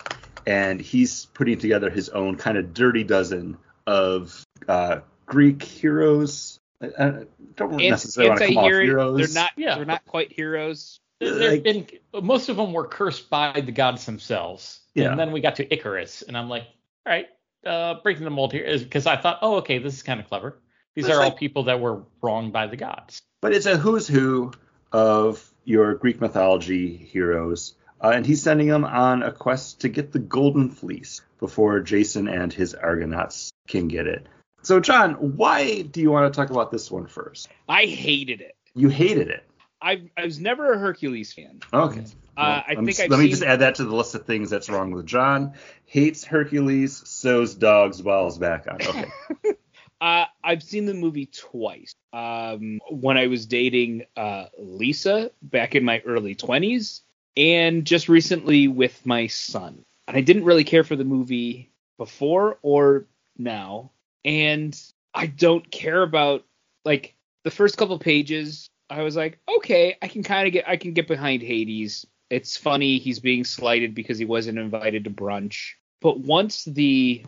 and he's putting together his own kind of dirty dozen of uh, Greek heroes. I, I don't necessarily want to call them Anti-hero, heroes. they're not. Yeah. They're not quite heroes. They've like- been most of them were cursed by the gods themselves. Yeah. And then we got to Icarus, and I'm like, all right, uh, breaking the mold here is because I thought, oh, okay, this is kind of clever. These It's are all people that were wronged by the gods. but it's a who's who of your Greek mythology heroes. Uh, and he's sending them on a quest to get the Golden Fleece before Jason and his Argonauts can get it. So, John, why do you want to talk about this one first? I hated it. You hated it. I I was never a Hercules fan. Okay. Uh, I let me, think I've let me seen- just add that to the list of things that's wrong with John. Hates Hercules, sews dogs while his back on. Okay. Uh, I've seen the movie twice. Um, when I was dating uh, Lisa back in my early 20s, and just recently with my son. And I didn't really care for the movie before or now. And I don't care about like the first couple pages. I was like, okay, I can kind of get I can get behind Hades. It's funny he's being slighted because he wasn't invited to brunch. But once the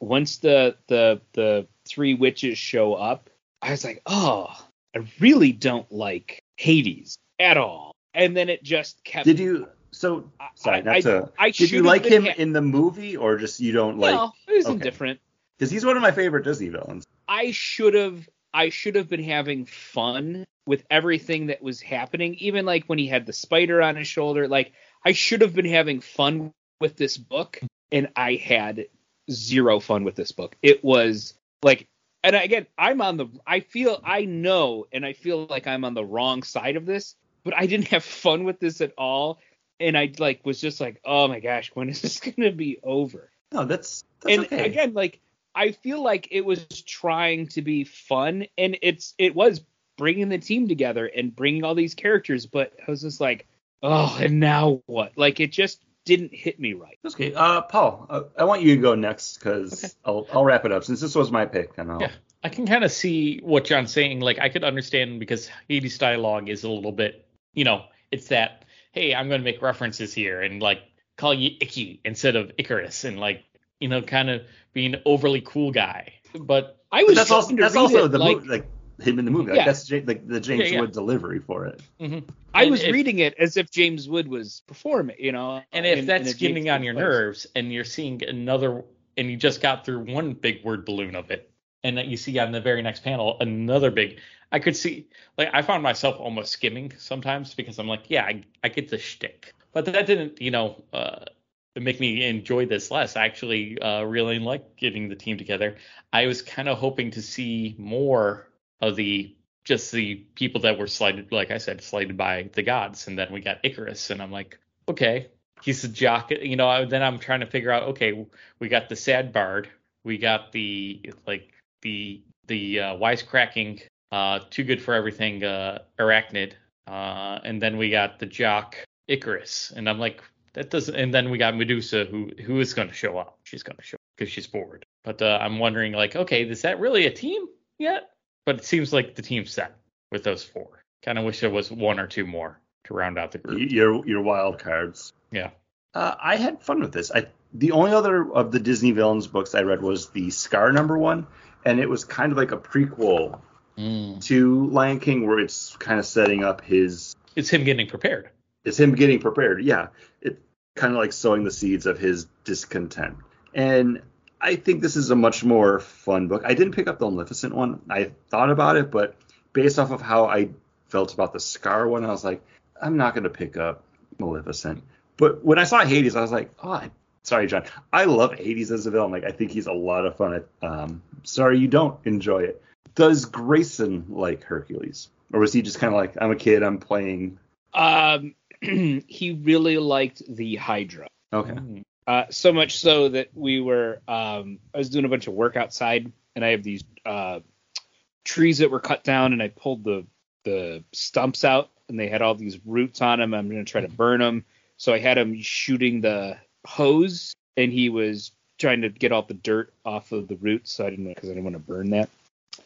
once the the the three witches show up, I was like, oh, I really don't like Hades at all. And then it just kept. Did you? So sorry, I- not I- to. I did you like him ha- in the movie, or just you don't like? no, it was okay. indifferent. Because he's one of my favorite Disney villains. I should have I should have been having fun with everything that was happening, even like when he had the spider on his shoulder. Like I should have been having fun with this book, and I had zero fun with this book. It was like and again, I'm on the I feel I know and I feel like I'm on the wrong side of this, but I didn't have fun with this at all. And I like was just like, oh my gosh, when is this gonna be over? No, that's that's and okay. again like i feel like it was trying to be fun and it's it was bringing the team together and bringing all these characters but i was just like oh, and now what? Like it just didn't hit me right. That's okay. Uh, Paul, uh, I want you to go next because Okay. I'll I'll wrap it up since this was my pick and I'll. Yeah. I can kind of see what John's saying. Like I could understand because Hades dialogue is a little bit, you know, it's that hey, I'm going to make references here and like call you Icky instead of Icarus and like you know kind of being overly cool guy. But I But was that's also to that's also it the like movie, like him in the movie. Like Yeah. that's Ja- like the James Yeah, yeah. Wood delivery for it. mhm. I and was if- reading it as if James Wood was performing, you know. and if in- that's in getting James on your voice. nerves and you're seeing another and you just got through one big word balloon of it and that you see on the very next panel another big I could see like I found myself almost skimming sometimes because I'm like, yeah, I, I get the shtick. But that didn't, you know, uh make me enjoy this less. I actually uh really like getting the team together. I was kind of hoping to see more of the just the people that were slighted, like I said, slighted by the gods, and then we got Icarus, and I'm like, okay, he's a jock. You know, I- then I'm trying to figure out, okay, we got the sad bard, we got the like the the uh, wisecracking, uh, too good for everything, uh, arachnid, uh, and then we got the jock Icarus, and I'm like, that doesn't. And then we got Medusa, who who is going to show up? She's going to show because she's bored. But uh, I'm wondering, like, okay, is that really a team yet? But it seems like the team's set with those four. Kind of wish there was one or two more to round out the group. Your your wild cards. Yeah. Uh, I had fun with this. I the only other of the Disney villains books I read was the Scar number one, and it was kind of like a prequel Mm. to Lion King, where it's kind of setting up his It's him getting prepared. It's him getting prepared. Yeah, it's kind of like sowing the seeds of his discontent. And I think this is a much more fun book. I didn't pick up the Maleficent one. I thought about it, but based off of how I felt about the Scar one, I was like, I'm not going to pick up Maleficent. But when I saw Hades, I was like, oh, sorry, John. I love Hades as a villain. Like, I think he's a lot of fun. Um, sorry you don't enjoy it. Does Grayson like Hercules? Or was he just kind of like, I'm a kid, I'm playing? Um, he really liked the Hydra. Okay. Mm. Uh, so much so that we were, um, I was doing a bunch of work outside, and I have these uh, trees that were cut down, and I pulled the the stumps out, and they had all these roots on them. I'm gonna try to burn them, so I had him shooting the hose, and he was trying to get all the dirt off of the roots, so I didn't because I didn't want to burn that.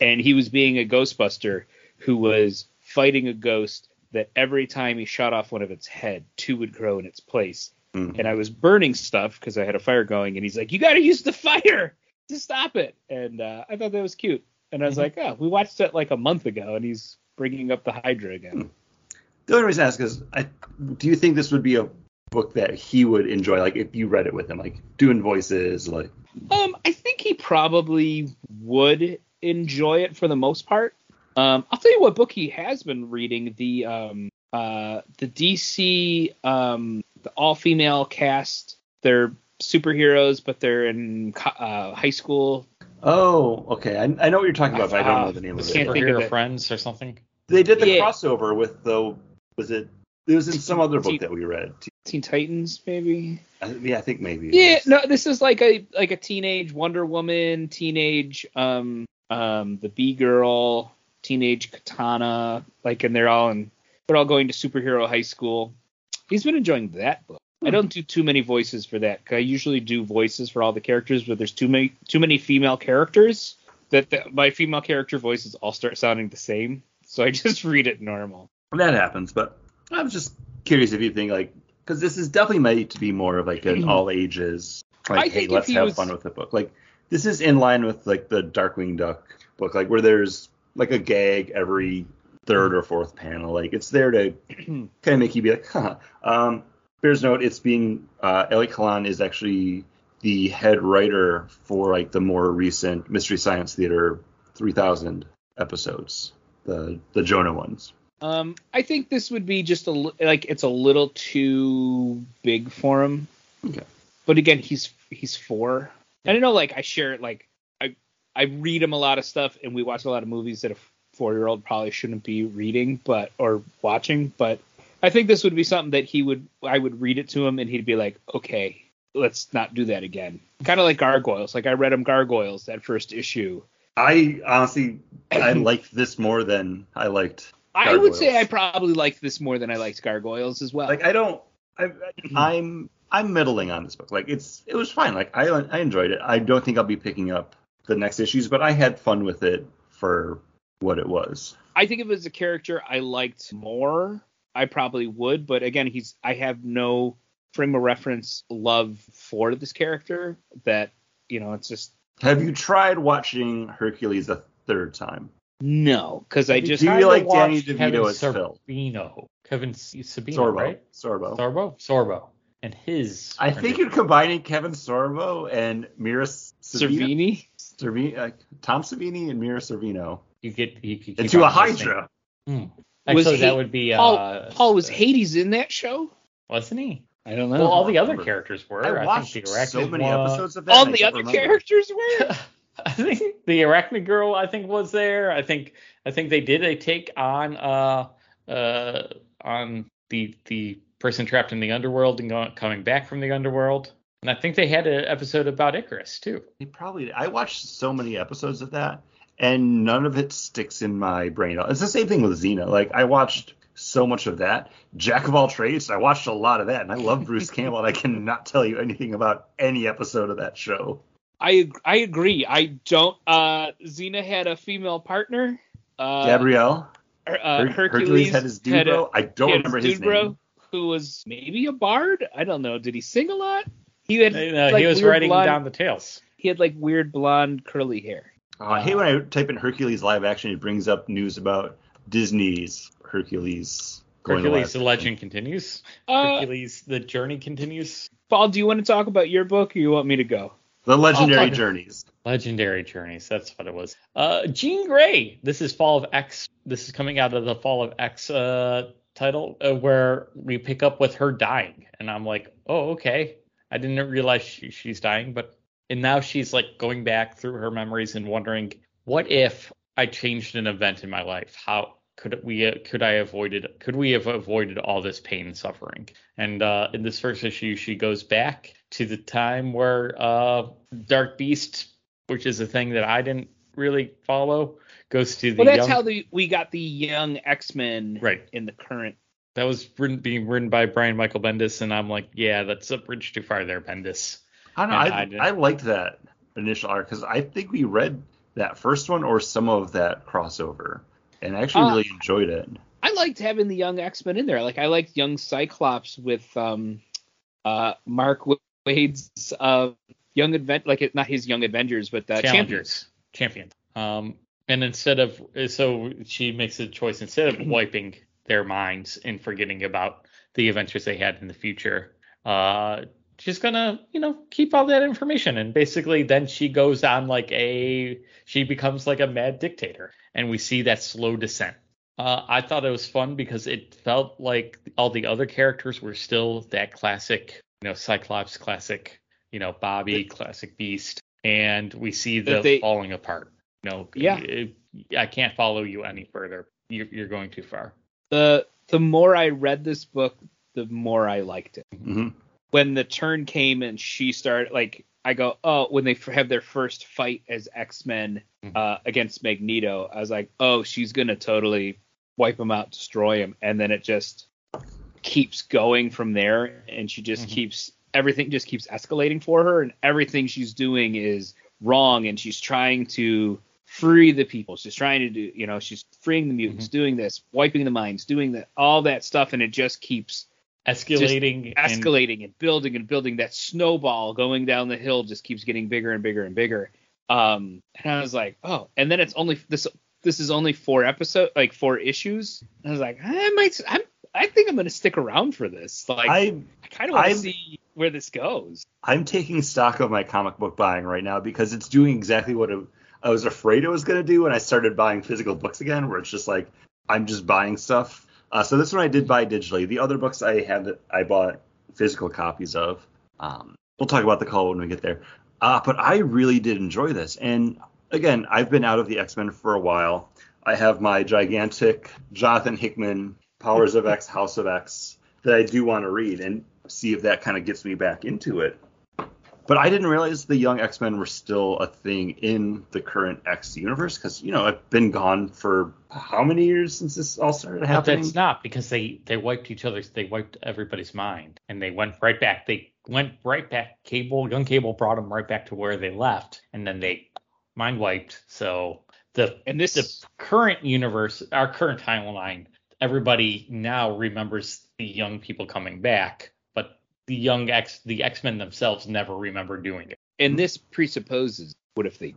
And he was being a Ghostbuster who was fighting a ghost that every time he shot off one of its head, two would grow in its place Mhm. and I was burning stuff because I had a fire going, and he's like, "You got to use the fire to stop it," and uh, I thought that was cute, and I was Mhm. like, "Oh, we watched it like a month ago, and he's bringing up the Hydra again." The only reason I ask is, I, do you think this would be a book that he would enjoy? Like, if you read it with him, like doing voices, like, Um, I think he probably would enjoy it for the most part. Um, I'll tell you what book he has been reading the um uh the DC um the all female cast. They're superheroes, but they're in uh, high school. oh, okay, I, I know what you're talking about, but I don't know the name of can't it. think of Superhero it. friends or something. They did the Yeah. crossover with the, was it? It was in some other book Teen- that we read. Teen Titans, maybe. I, yeah, I think maybe. Yeah, no, this is like a like a teenage Wonder Woman, teenage um um the B girl, teenage Katana, like and they're all in they're all going to superhero high school. He's been enjoying that book. I hmm. don't do too many voices for that. 'cause I usually do voices for all the characters, but there's too many too many female characters that the, my female character voices all start sounding the same. So I just read it normal. that happens. But I was just curious if you think like, because this is definitely made to be more of like an mm-hmm. all ages, like, I hey, let's he have was- fun with the book. Like, this is in line with like the Darkwing Duck book, like where there's like a gag every third or fourth panel. Like, it's there to kind of make you be like, huh. Um, Bears note, it's being uh, Elliott Kalan is actually the head writer for like the more recent Mystery Science Theater 3000 episodes, the the Jonah ones. Um, I think this would be just a like it's a little too big for him. Okay. But again, he's he's four. And I know like I share it like I read him a lot of stuff and we watch a lot of movies that a four year old probably shouldn't be reading but or watching. But I think this would be something that he would I would read it to him and he'd be like, okay, let's not do that again. Kind of like Gargoyles. Like I read him Gargoyles that first issue. I honestly I liked this more than I liked I would say I probably liked this more than I liked Gargoyles as well. like I don't. I, I'm I'm middling on this book. Like it's it was fine. Like I I enjoyed it. I don't think I'll be picking up the next issues, but I had fun with it for what it was. I think if it was a character I liked more, I probably would. But again, he's I have no frame of reference love for this character that you know it's just Have you tried watching Hercules a third time? no because I just Do you like Danny DeVito Kevin as Phil? Sabino. Kevin Sabino, Sorbo. right? Sorbo. Sorbo? Sorbo. And his. I think you're combining Kevin Sorbo and Mira Sorvino. Servini. Uh, Tom Savini and Mira Sorvino You get you, you keep into a. Hydra. Hmm. Was Actually, he- that would be. Uh, Paul, Paul was Hades in that show? Wasn't he? I don't know. Well, all the other characters were. I I, watched think the so many one- episodes of that. all I the other remember. characters were. I think the Arachnid Girl, I think, was there. I think I think they did a take on uh uh on the the person trapped in the underworld and going, coming back from the underworld. And I think they had an episode about Icarus too. They probably. I watched so many episodes of that, and none of it sticks in my brain. It's the same thing with Xena. Like I watched so much of that. Jack of all trades. I watched a lot of that, and I love Bruce Campbell. And I cannot tell you anything about any episode of that show. I I agree. I don't. Uh, Xena had a female partner. Uh, Gabrielle. Uh, Her- Hercules, had his dude had a- bro. I don't remember his dude bro, name. who was maybe a bard. I don't know. Did he sing a lot? He had You know, like, he was writing blonde, down the tales. He had like weird blonde curly hair. Oh, I hate when I type in Hercules live action. It brings up news about Disney's Hercules. going Hercules, the legend continues. Uh, Hercules, the journey continues. Paul, do you want to talk about your book, or you want me to go? The Legendary Journeys. Legendary Journeys, that's what it was. Uh, Jean Grey. This is Fall of X. This is coming out of the Fall of X uh, title, uh, where we pick up with her dying, and I'm like, oh, okay. I didn't realize she, she's dying, but and now she's like going back through her memories and wondering, what if I changed an event in my life? How could we could I avoided could we have avoided all this pain and suffering? And uh, in this first issue, she goes back to the time where uh, Dark Beast, which is a thing that I didn't really follow, goes to the Well, that's young, how the we got the young X Men right. in the current. That was written, being written by Brian Michael Bendis, and I'm like, yeah, that's a bridge too far there, Bendis. I don't know. And I, I I, liked that initial arc because I think we read that first one or some of that crossover, and I actually Uh, really enjoyed it. I liked having the young X Men in there. Like I liked young Cyclops with um, uh, Mark Waid's uh, young advent, like it, not his young Avengers, but uh, Champions. Challengers, champions. Um, and instead of so she makes a choice instead of wiping their minds and forgetting about the adventures they had in the future, uh, she's gonna you know keep all that information and basically then she goes on like a she becomes like a mad dictator and we see that slow descent. Uh, I thought it was fun because it felt like all the other characters were still that classic, you know, Cyclops classic, you know, Bobby classic Beast, and we see the they- falling apart. You know, Yeah. I can't follow you any further. You're, you're going too far. The the more I read this book, the more I liked it. hmm When the turn came and she started, like I go, oh, when they f- have their first fight as X Men Mhm. uh, against Magneto, I was like, oh, she's gonna totally wipe him out, destroy him, and then it just keeps going from there, and she just Mhm. keeps everything just keeps escalating for her, and everything she's doing is wrong, and she's trying to free the people. She's trying to do, you know, she's freeing the mutants, doing this, wiping the minds, doing that, all that stuff, and it just keeps Escalating. and- escalating and building and building. That snowball going down the hill just keeps getting bigger and bigger and bigger. Um, and I was like, oh, and then it's only this. This is only four episode, like four issues. And I was like, I might, I'm, I think I'm gonna stick around for this. Like, I, I kind of want to see where this goes. I'm taking stock of my comic book buying right now because it's doing exactly what it, I was afraid it was going to do when I started buying physical books again, where it's just like I'm just buying stuff. Uh, so this one I did buy digitally. The other books I had that I bought physical copies of. Um, we'll talk about the Cull when we get there. Uh, but I really did enjoy this, and again, I've been out of the X Men for a while. I have my gigantic Jonathan Hickman Powers of X, House of X that I do want to read and see if that kind of gets me back into it. But I didn't realize the Young X Men were still a thing in the current X universe because you know I've been gone for how many years since this all started But happening. that's not because they they wiped each other's they wiped everybody's mind and they went right back. They went right back. Cable young Cable brought them right back to where they left, and then they mind wiped. So the And this the current universe, our current timeline, everybody now remembers the young people coming back, but the young X the X Men themselves never remember doing it. and this presupposes what if they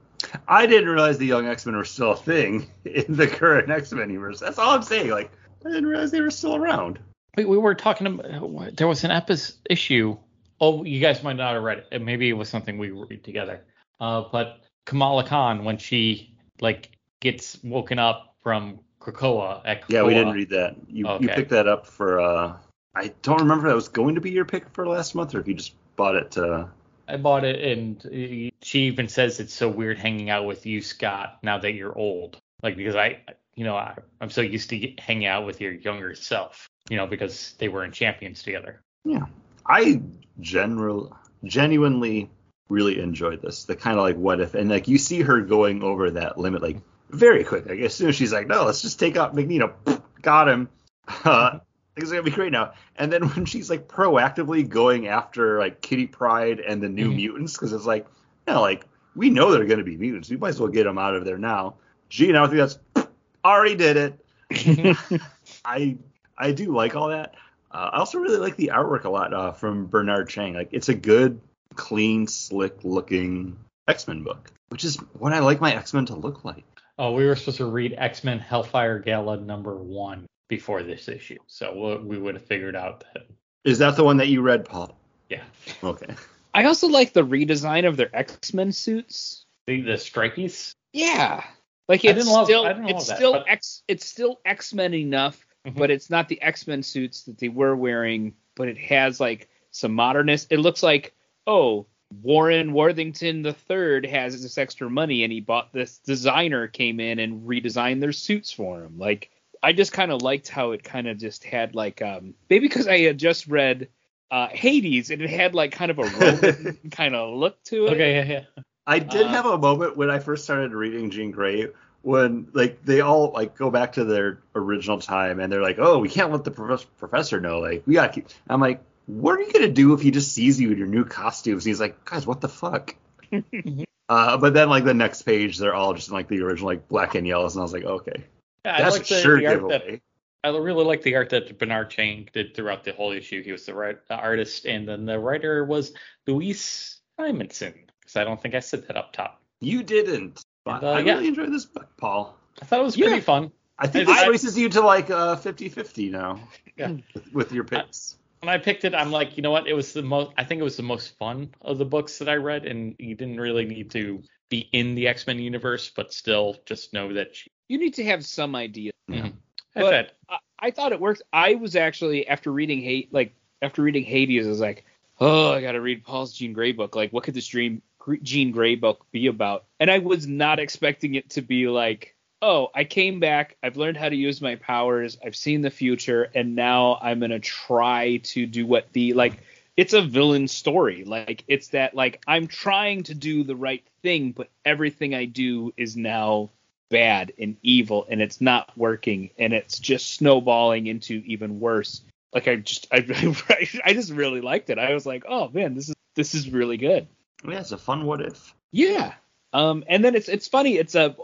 I didn't realize the Young X Men were still a thing in the current X Men universe. That's all I'm saying. Like I didn't realize they were still around. We, we were talking about there was an episode issue. Oh, you guys might not have read it. Maybe it was something we read together. Uh, but Kamala Khan when she like gets woken up from Krakoa at Krakoa, Yeah, we didn't read that. You you picked that up for uh I don't remember if that was going to be your pick for last month or if you just bought it to I bought it, and she even says it's so weird hanging out with you, Scott, now that you're old. Like because I, you know, I, I'm so used to hanging out with your younger self. You know, because they were in Champions together. Yeah. I general genuinely really enjoyed this. The kind of like what if and like you see her going over that limit like very quick. Like as soon as she's like, no, let's just take out Magneto. Got him. Uh, things are gonna be great now. And then when she's like proactively going after like Kitty Pryde and the New Mhm. Mutants, because it's like, you know, like we know they're gonna be mutants. We might as well get them out of there now. Gee, now I think that's already did it. I I do like all that. Uh, I also really like the artwork a lot uh, from Bernard Chang. Like it's a good, clean, slick looking X Men book, which is what I like my X Men to look like. Oh, we were supposed to read X Men Hellfire Gala number one before this issue, so we'll, we would have figured out that. Is that the one that you read, Paul? Yeah, Okay. I also like the redesign of their X-Men suits. the the stripies. Yeah. Like I it's didn't love- still I didn't love it's that, still but- X it's still X-Men enough, Mhm. but it's not the X-Men suits that they were wearing, but it has like some modernist. It looks like, oh, Warren Worthington III has this extra money and he bought this designer came in and redesigned their suits for him. Like I just kind of liked how it kind of just had like um maybe because I had just read uh Hades and it had like kind of a Roman kind of look to it. Okay, yeah, yeah. I did Uh, have a moment when I first started reading Jean Grey when like they all like go back to their original time and they're like, oh, we can't let the prof- professor know. Like we got. to keep I'm like, what are you gonna do if he just sees you in your new costumes? And he's like, guys, what the fuck? uh, but then like the next page, they're all just in like the original like black and yellows, and I was like, okay, Yeah, I that's like a the, sure the art that. I really like the art that Bernard Chang did throughout the whole issue. He was the, right, the artist, and then the writer was Louise Simonson. Because I don't think I said that up top. You didn't. But And, uh, I yeah. really enjoyed this book, Paul. I thought it was Yeah. pretty fun. I think I- this I- races you to like uh 50-50 now. Yeah. With, with your picks. When I picked it, I'm like, you know what? It was the most. I think it was the most fun of the books that I read, and you didn't really need to be in the X Men universe, but still just know that. She, You need to have some idea. Mhm. But- I I, thought it worked. I was actually after reading hate like after reading Hades, I was like, oh, I gotta read Paul's Jean Grey book. Like, what could this Dream Jean Grey book be about? And I was not expecting it to be like, oh, I came back, I've learned how to use my powers, I've seen the future, and now I'm gonna try to do what the like. It's a villain story. Like it's that like I'm trying to do the right thing, but everything I do is now bad and evil and it's not working and it's just snowballing into even worse. Like i just i, I just really liked it. I was like oh man this is this is really good. Yeah, it's a fun what if. yeah. Um and then it's it's funny it's a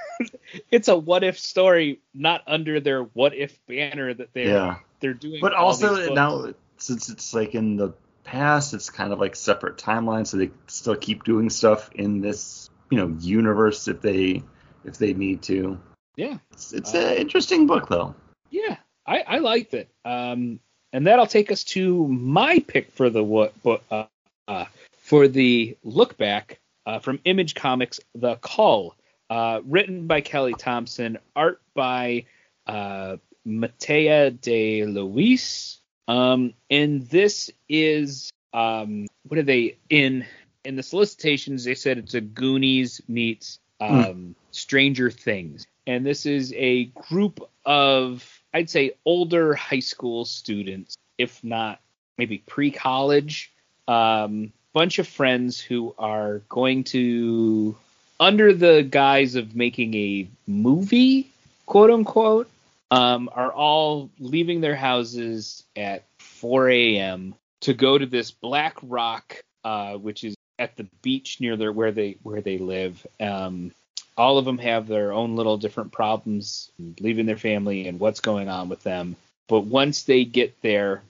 it's a what if story not under their what if banner that they're Yeah. they're doing But also now since it's like in the past, it's kind of like separate timelines, so they still keep doing stuff in this you know universe if they if they need to. yeah It's, it's Uh, an interesting book though. Yeah, I, I liked it. Um, and that'll take us to my pick for the what, uh, uh, for the look back uh, from Image Comics, The Cull, uh, written by Kelly Thompson, art by uh, Mattia De Iulis. Um, and this is um, what are they in? In the solicitations, they said it's a Goonies meets um, Stranger Things, and this is a group of I'd say older high school students, if not maybe pre-college, um, bunch of friends who are going to, under the guise of making a movie, quote unquote, um, are all leaving their houses at 4 a.m. to go to this Black Rock, uh, which is at the beach near their where they where they live. Um, all of them have their own little different problems leaving their family and what's going on with them. But once they get there,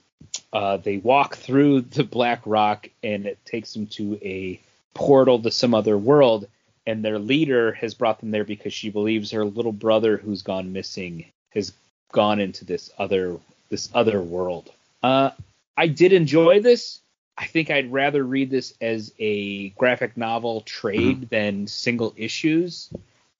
uh, they walk through the Black Rock and it takes them to a portal to some other world. And their leader has brought them there because she believes her little brother who's gone missing has gone into this other this other world. Uh, I did enjoy this. I think I'd rather read this as a graphic novel trade mm-hmm. than single issues.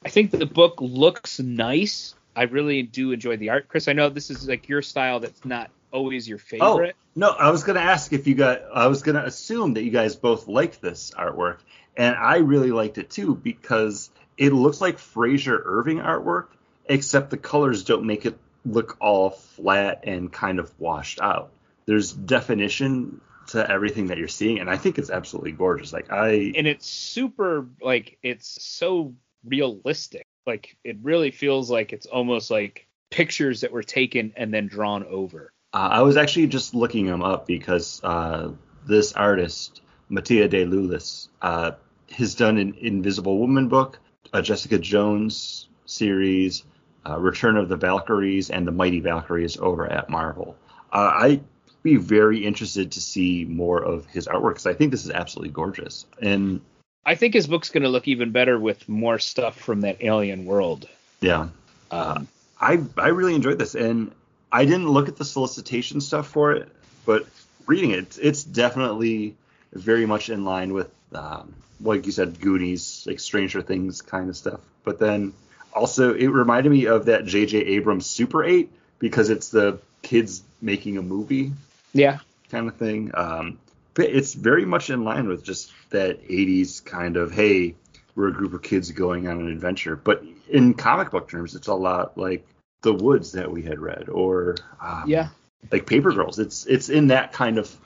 I think the book looks nice. I really do enjoy the art. Chris, I know this is like your style that's not always your oh, favorite. Oh, no, I was going to ask if you got I was going to assume that you guys both liked this artwork and I really liked it too because it looks like Frazer Irving artwork except the colors don't make it look all flat and kind of washed out. There's definition to everything that you're seeing, and I think it's absolutely gorgeous. Like I and it's super like it's so realistic. Like it really feels like it's almost like pictures that were taken and then drawn over. Uh, I was actually just looking them up because uh, this artist Mattia De Iulis uh, has done an Invisible Woman book, a Jessica Jones series, uh, Return of the Valkyries, and the Mighty Valkyries over at Marvel. Uh, I'd be very interested to see more of his artwork because I think this is absolutely gorgeous. And I think his book's going to look even better with more stuff from that alien world. Yeah. Um, I I really enjoyed this, and I didn't look at the solicitation stuff for it, but reading it, it's definitely very much in line with, um, like you said, Goonies, like Stranger Things kind of stuff. But then also, it reminded me of that J.J. Abrams Super 8 because it's the kids making a movie. Yeah. Kind of thing. Um, but it's very much in line with just that 80s kind of, hey, we're a group of kids going on an adventure. But in comic book terms, it's a lot like The Woods that we had read or um, yeah, like Paper Girls. It's it's in that kind of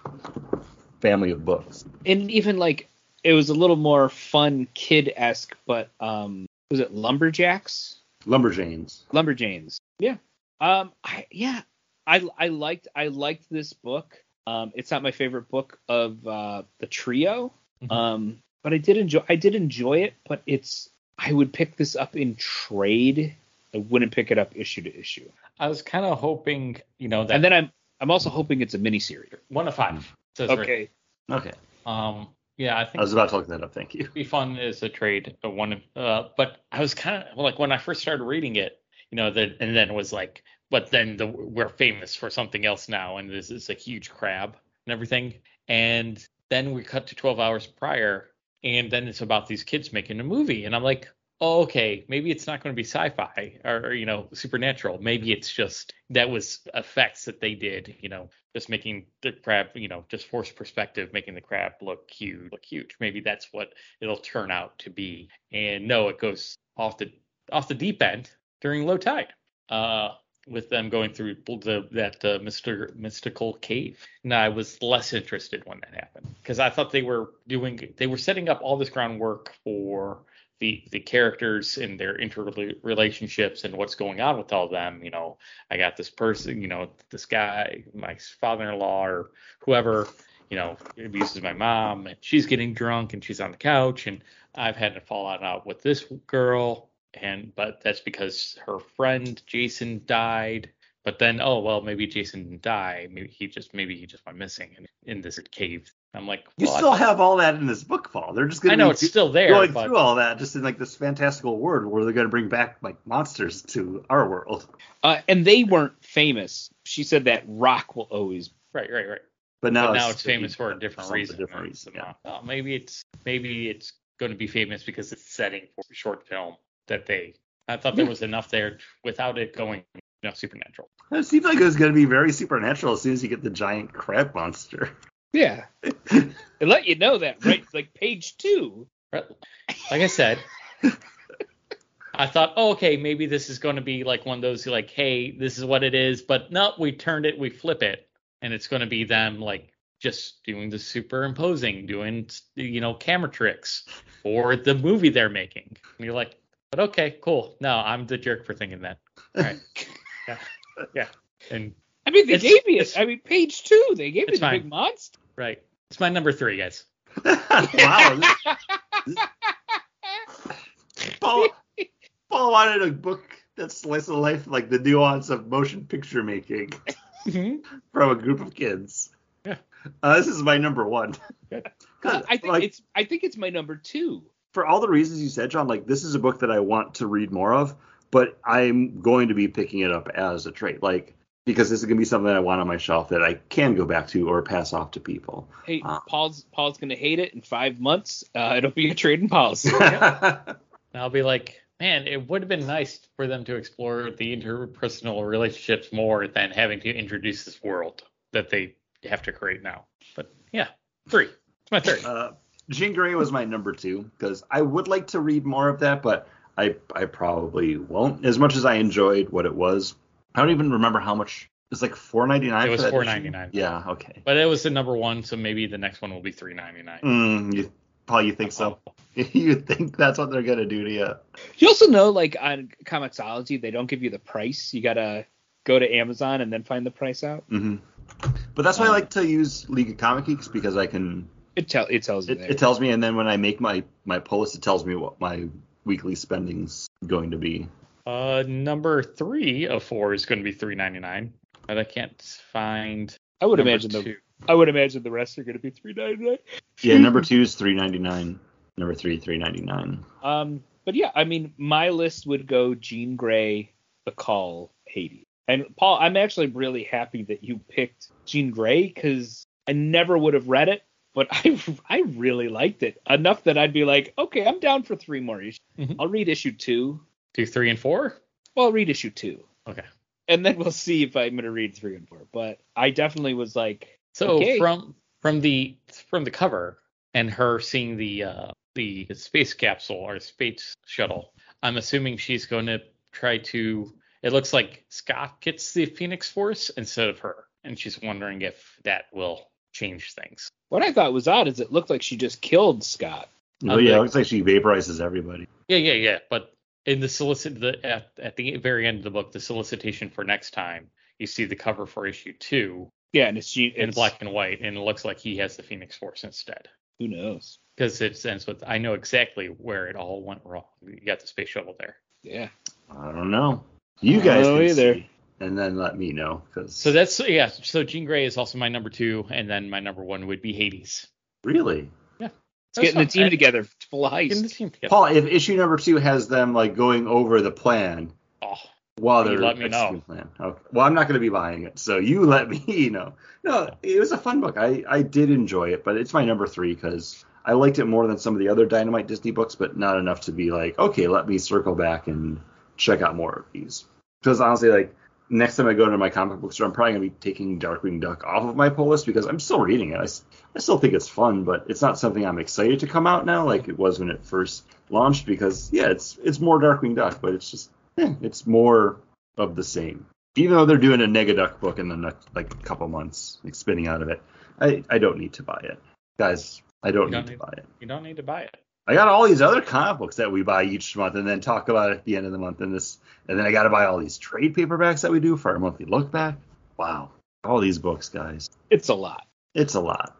family of books. And even like it was a little more fun kid esque, but um was it Lumberjacks? Lumberjanes. Lumberjanes. Yeah. Um. I yeah. I I liked I liked this book. Um. It's not my favorite book of uh the trio. Mm-hmm. Um. But I did enjoy I did enjoy it. But it's I would pick this up in trade. I wouldn't pick it up issue to issue. I was kind of hoping, you know, that. And then I'm I'm also hoping it's a miniseries. One of five. Okay. Right. Okay. Um. Yeah, I think I was about to look that up. Thank you. Be fun as a trade, a one. Uh, but I was kind of like when I first started reading it, you know, that and then it was like, but then the, we're famous for something else now, and this is a huge crab and everything. And then we cut to 12 hours prior, and then it's about these kids making a movie, and I'm like, oh, okay, maybe it's not going to be sci-fi or, you know supernatural. Maybe it's just that was effects that they did, you know, just making the crab, you know, just force perspective, making the crab look huge, look huge. Maybe that's what it'll turn out to be. And no, it goes off the off the deep end during low tide. Uh, with them going through the, that uh, Mr. mystical cave. And I was less interested when that happened because I thought they were doing they were setting up all this groundwork for the the characters and their interrelationships and what's going on with all of them. You know, I got this person, you know, this guy, my father-in-law or whoever, you know, abuses my mom, and she's getting drunk and she's on the couch, and I've had to fall out with this girl, and but that's because her friend Jason died. But then, oh well, maybe Jason didn't die. Maybe he just maybe he just went missing in, in this cave I'm like, you still have all that in this book, Paul. They're just gonna. I know it's still there. Going but... through all that, just in like this fantastical world where they're gonna bring back like monsters to our world. Uh, and they weren't famous. She said that rock will always. Right, right, right. But now, but now it's, it's famous for a different reason. Different reason. Yeah. Uh, maybe it's maybe it's going to be famous because it's setting for a short film that they. I thought there was enough there without it going you know supernatural. It seems like it was going to be very supernatural as soon as you get the giant crab monster. Yeah. they let you know that, right? Like page two. Like I said, I thought, oh, okay, maybe this is going to be like one of those like, hey, this is what it is, but no, we turned it, we flip it, and it's going to be them like just doing the superimposing, doing you know camera tricks for the movie they're making. And you're like, but okay, cool. No, I'm the jerk for thinking that. All right. yeah. Yeah. And I mean, they gave me it's- it. I mean, page two, they gave me It's the fine. big monster. right. It's my number three, guys. wow. this- Paul, Paul wanted a book that's slice of life, like the nuance of motion picture making from a group of kids. Yeah. Uh, this is my number one. Uh, I think like, it's I think it's my number two. For all the reasons you said, John, like this is a book that I want to read more of, but I'm going to be picking it up as a trade, like because this is gonna be something that I want on my shelf that I can go back to or pass off to people. Hey, Uh. Paul's Paul's gonna hate it in five months. Uh, it'll be a trading policy. And I'll be like, man, it would have been nice for them to explore the interpersonal relationships more than having to introduce this world that they have to create now. But yeah, three. It's my third. uh, Jean Grey was my number two because I would like to read more of that, but I I probably won't. As much as I enjoyed what it was, I don't even remember how much. It was like four ninety nine. It was $4.99. $4.99. Yeah. Okay. But it was the number one, so maybe the next one will be three ninety nine. Mm, you, Paul, you think so? you think that's what they're gonna do to you? you also know, like on Comixology, they don't give you the price. You gotta go to Amazon and then find the price out. hmm But that's why I like to use League of Comic Geeks because I can. It tell it tells you It, there. it tells me, and then when I make my my pull list, it tells me what my weekly spending's going to be. Uh, number three of four is going to be three ninety nine, but I can't find. I would number imagine the. I would imagine the rest are gonna be three ninety nine. Yeah, number two is three ninety nine. Number three, three ninety nine. Um, but yeah, I mean, my list would go Jean Grey, The Cull, Hades. And Paul, I'm actually really happy that you picked Jean Grey because I never would have read it, but I I really liked it enough that I'd be like, okay, I'm down for three more issues. Mhm. I'll read issue two. Two, three, and four. Well, I'll read issue two, Okay. and then we'll see if I'm gonna read three and four. But I definitely was like, So Okay. from from the from the cover and her seeing the uh, the space capsule or space shuttle, I'm assuming she's going to try to. It looks like Scott gets the Phoenix Force instead of her, and she's wondering if that will change things. what I thought was odd is it looked like she just killed Scott. Oh I'm yeah, it looks like she vaporizes everybody. Yeah, yeah, yeah. But in the solicit the at, at the very end of the book, the solicitation for next time, you see the cover for issue two Yeah, and it's Jean. in black and white, and it looks like he has the Phoenix Force instead. Who knows? because it ends with I know exactly where it all went wrong. You got the space shuttle there. Yeah. I don't know. You I don't guys know can either. see, and then let me know because So that's yeah. So Jean Grey is also my number two, and then my number one would be Hades. really, Yeah. It's getting the team together full Getting the team together. Paul, if issue number two has them like going over the plan Oh, while they're let me know. executing plan. Okay. Well, I'm not going to be buying it, so you let me know. No, it was a fun book. I I did enjoy it, but it's my number three because I liked it more than some of the other Dynamite Disney books, but not enough to be like, okay, let me circle back and check out more of these. Because honestly, like next time I go to my comic book store, I'm probably gonna be taking Darkwing Duck off of my pull list because I'm still reading it. I still think it's fun, but it's not something I'm excited to come out now like it was when it first launched. Because yeah, it's it's more Darkwing Duck, but it's just eh, it's more of the same. Even though they're doing a Negaduck book in the next like a couple months, like spinning out of it, I I don't need to buy it, guys. I don't, don't need to buy it. you don't need to buy it. I got all these other comic books that we buy each month and then talk about at the end of the month and this and then I gotta buy all these trade paperbacks that we do for our monthly look back. Wow. All these books, guys. It's a lot. It's a lot.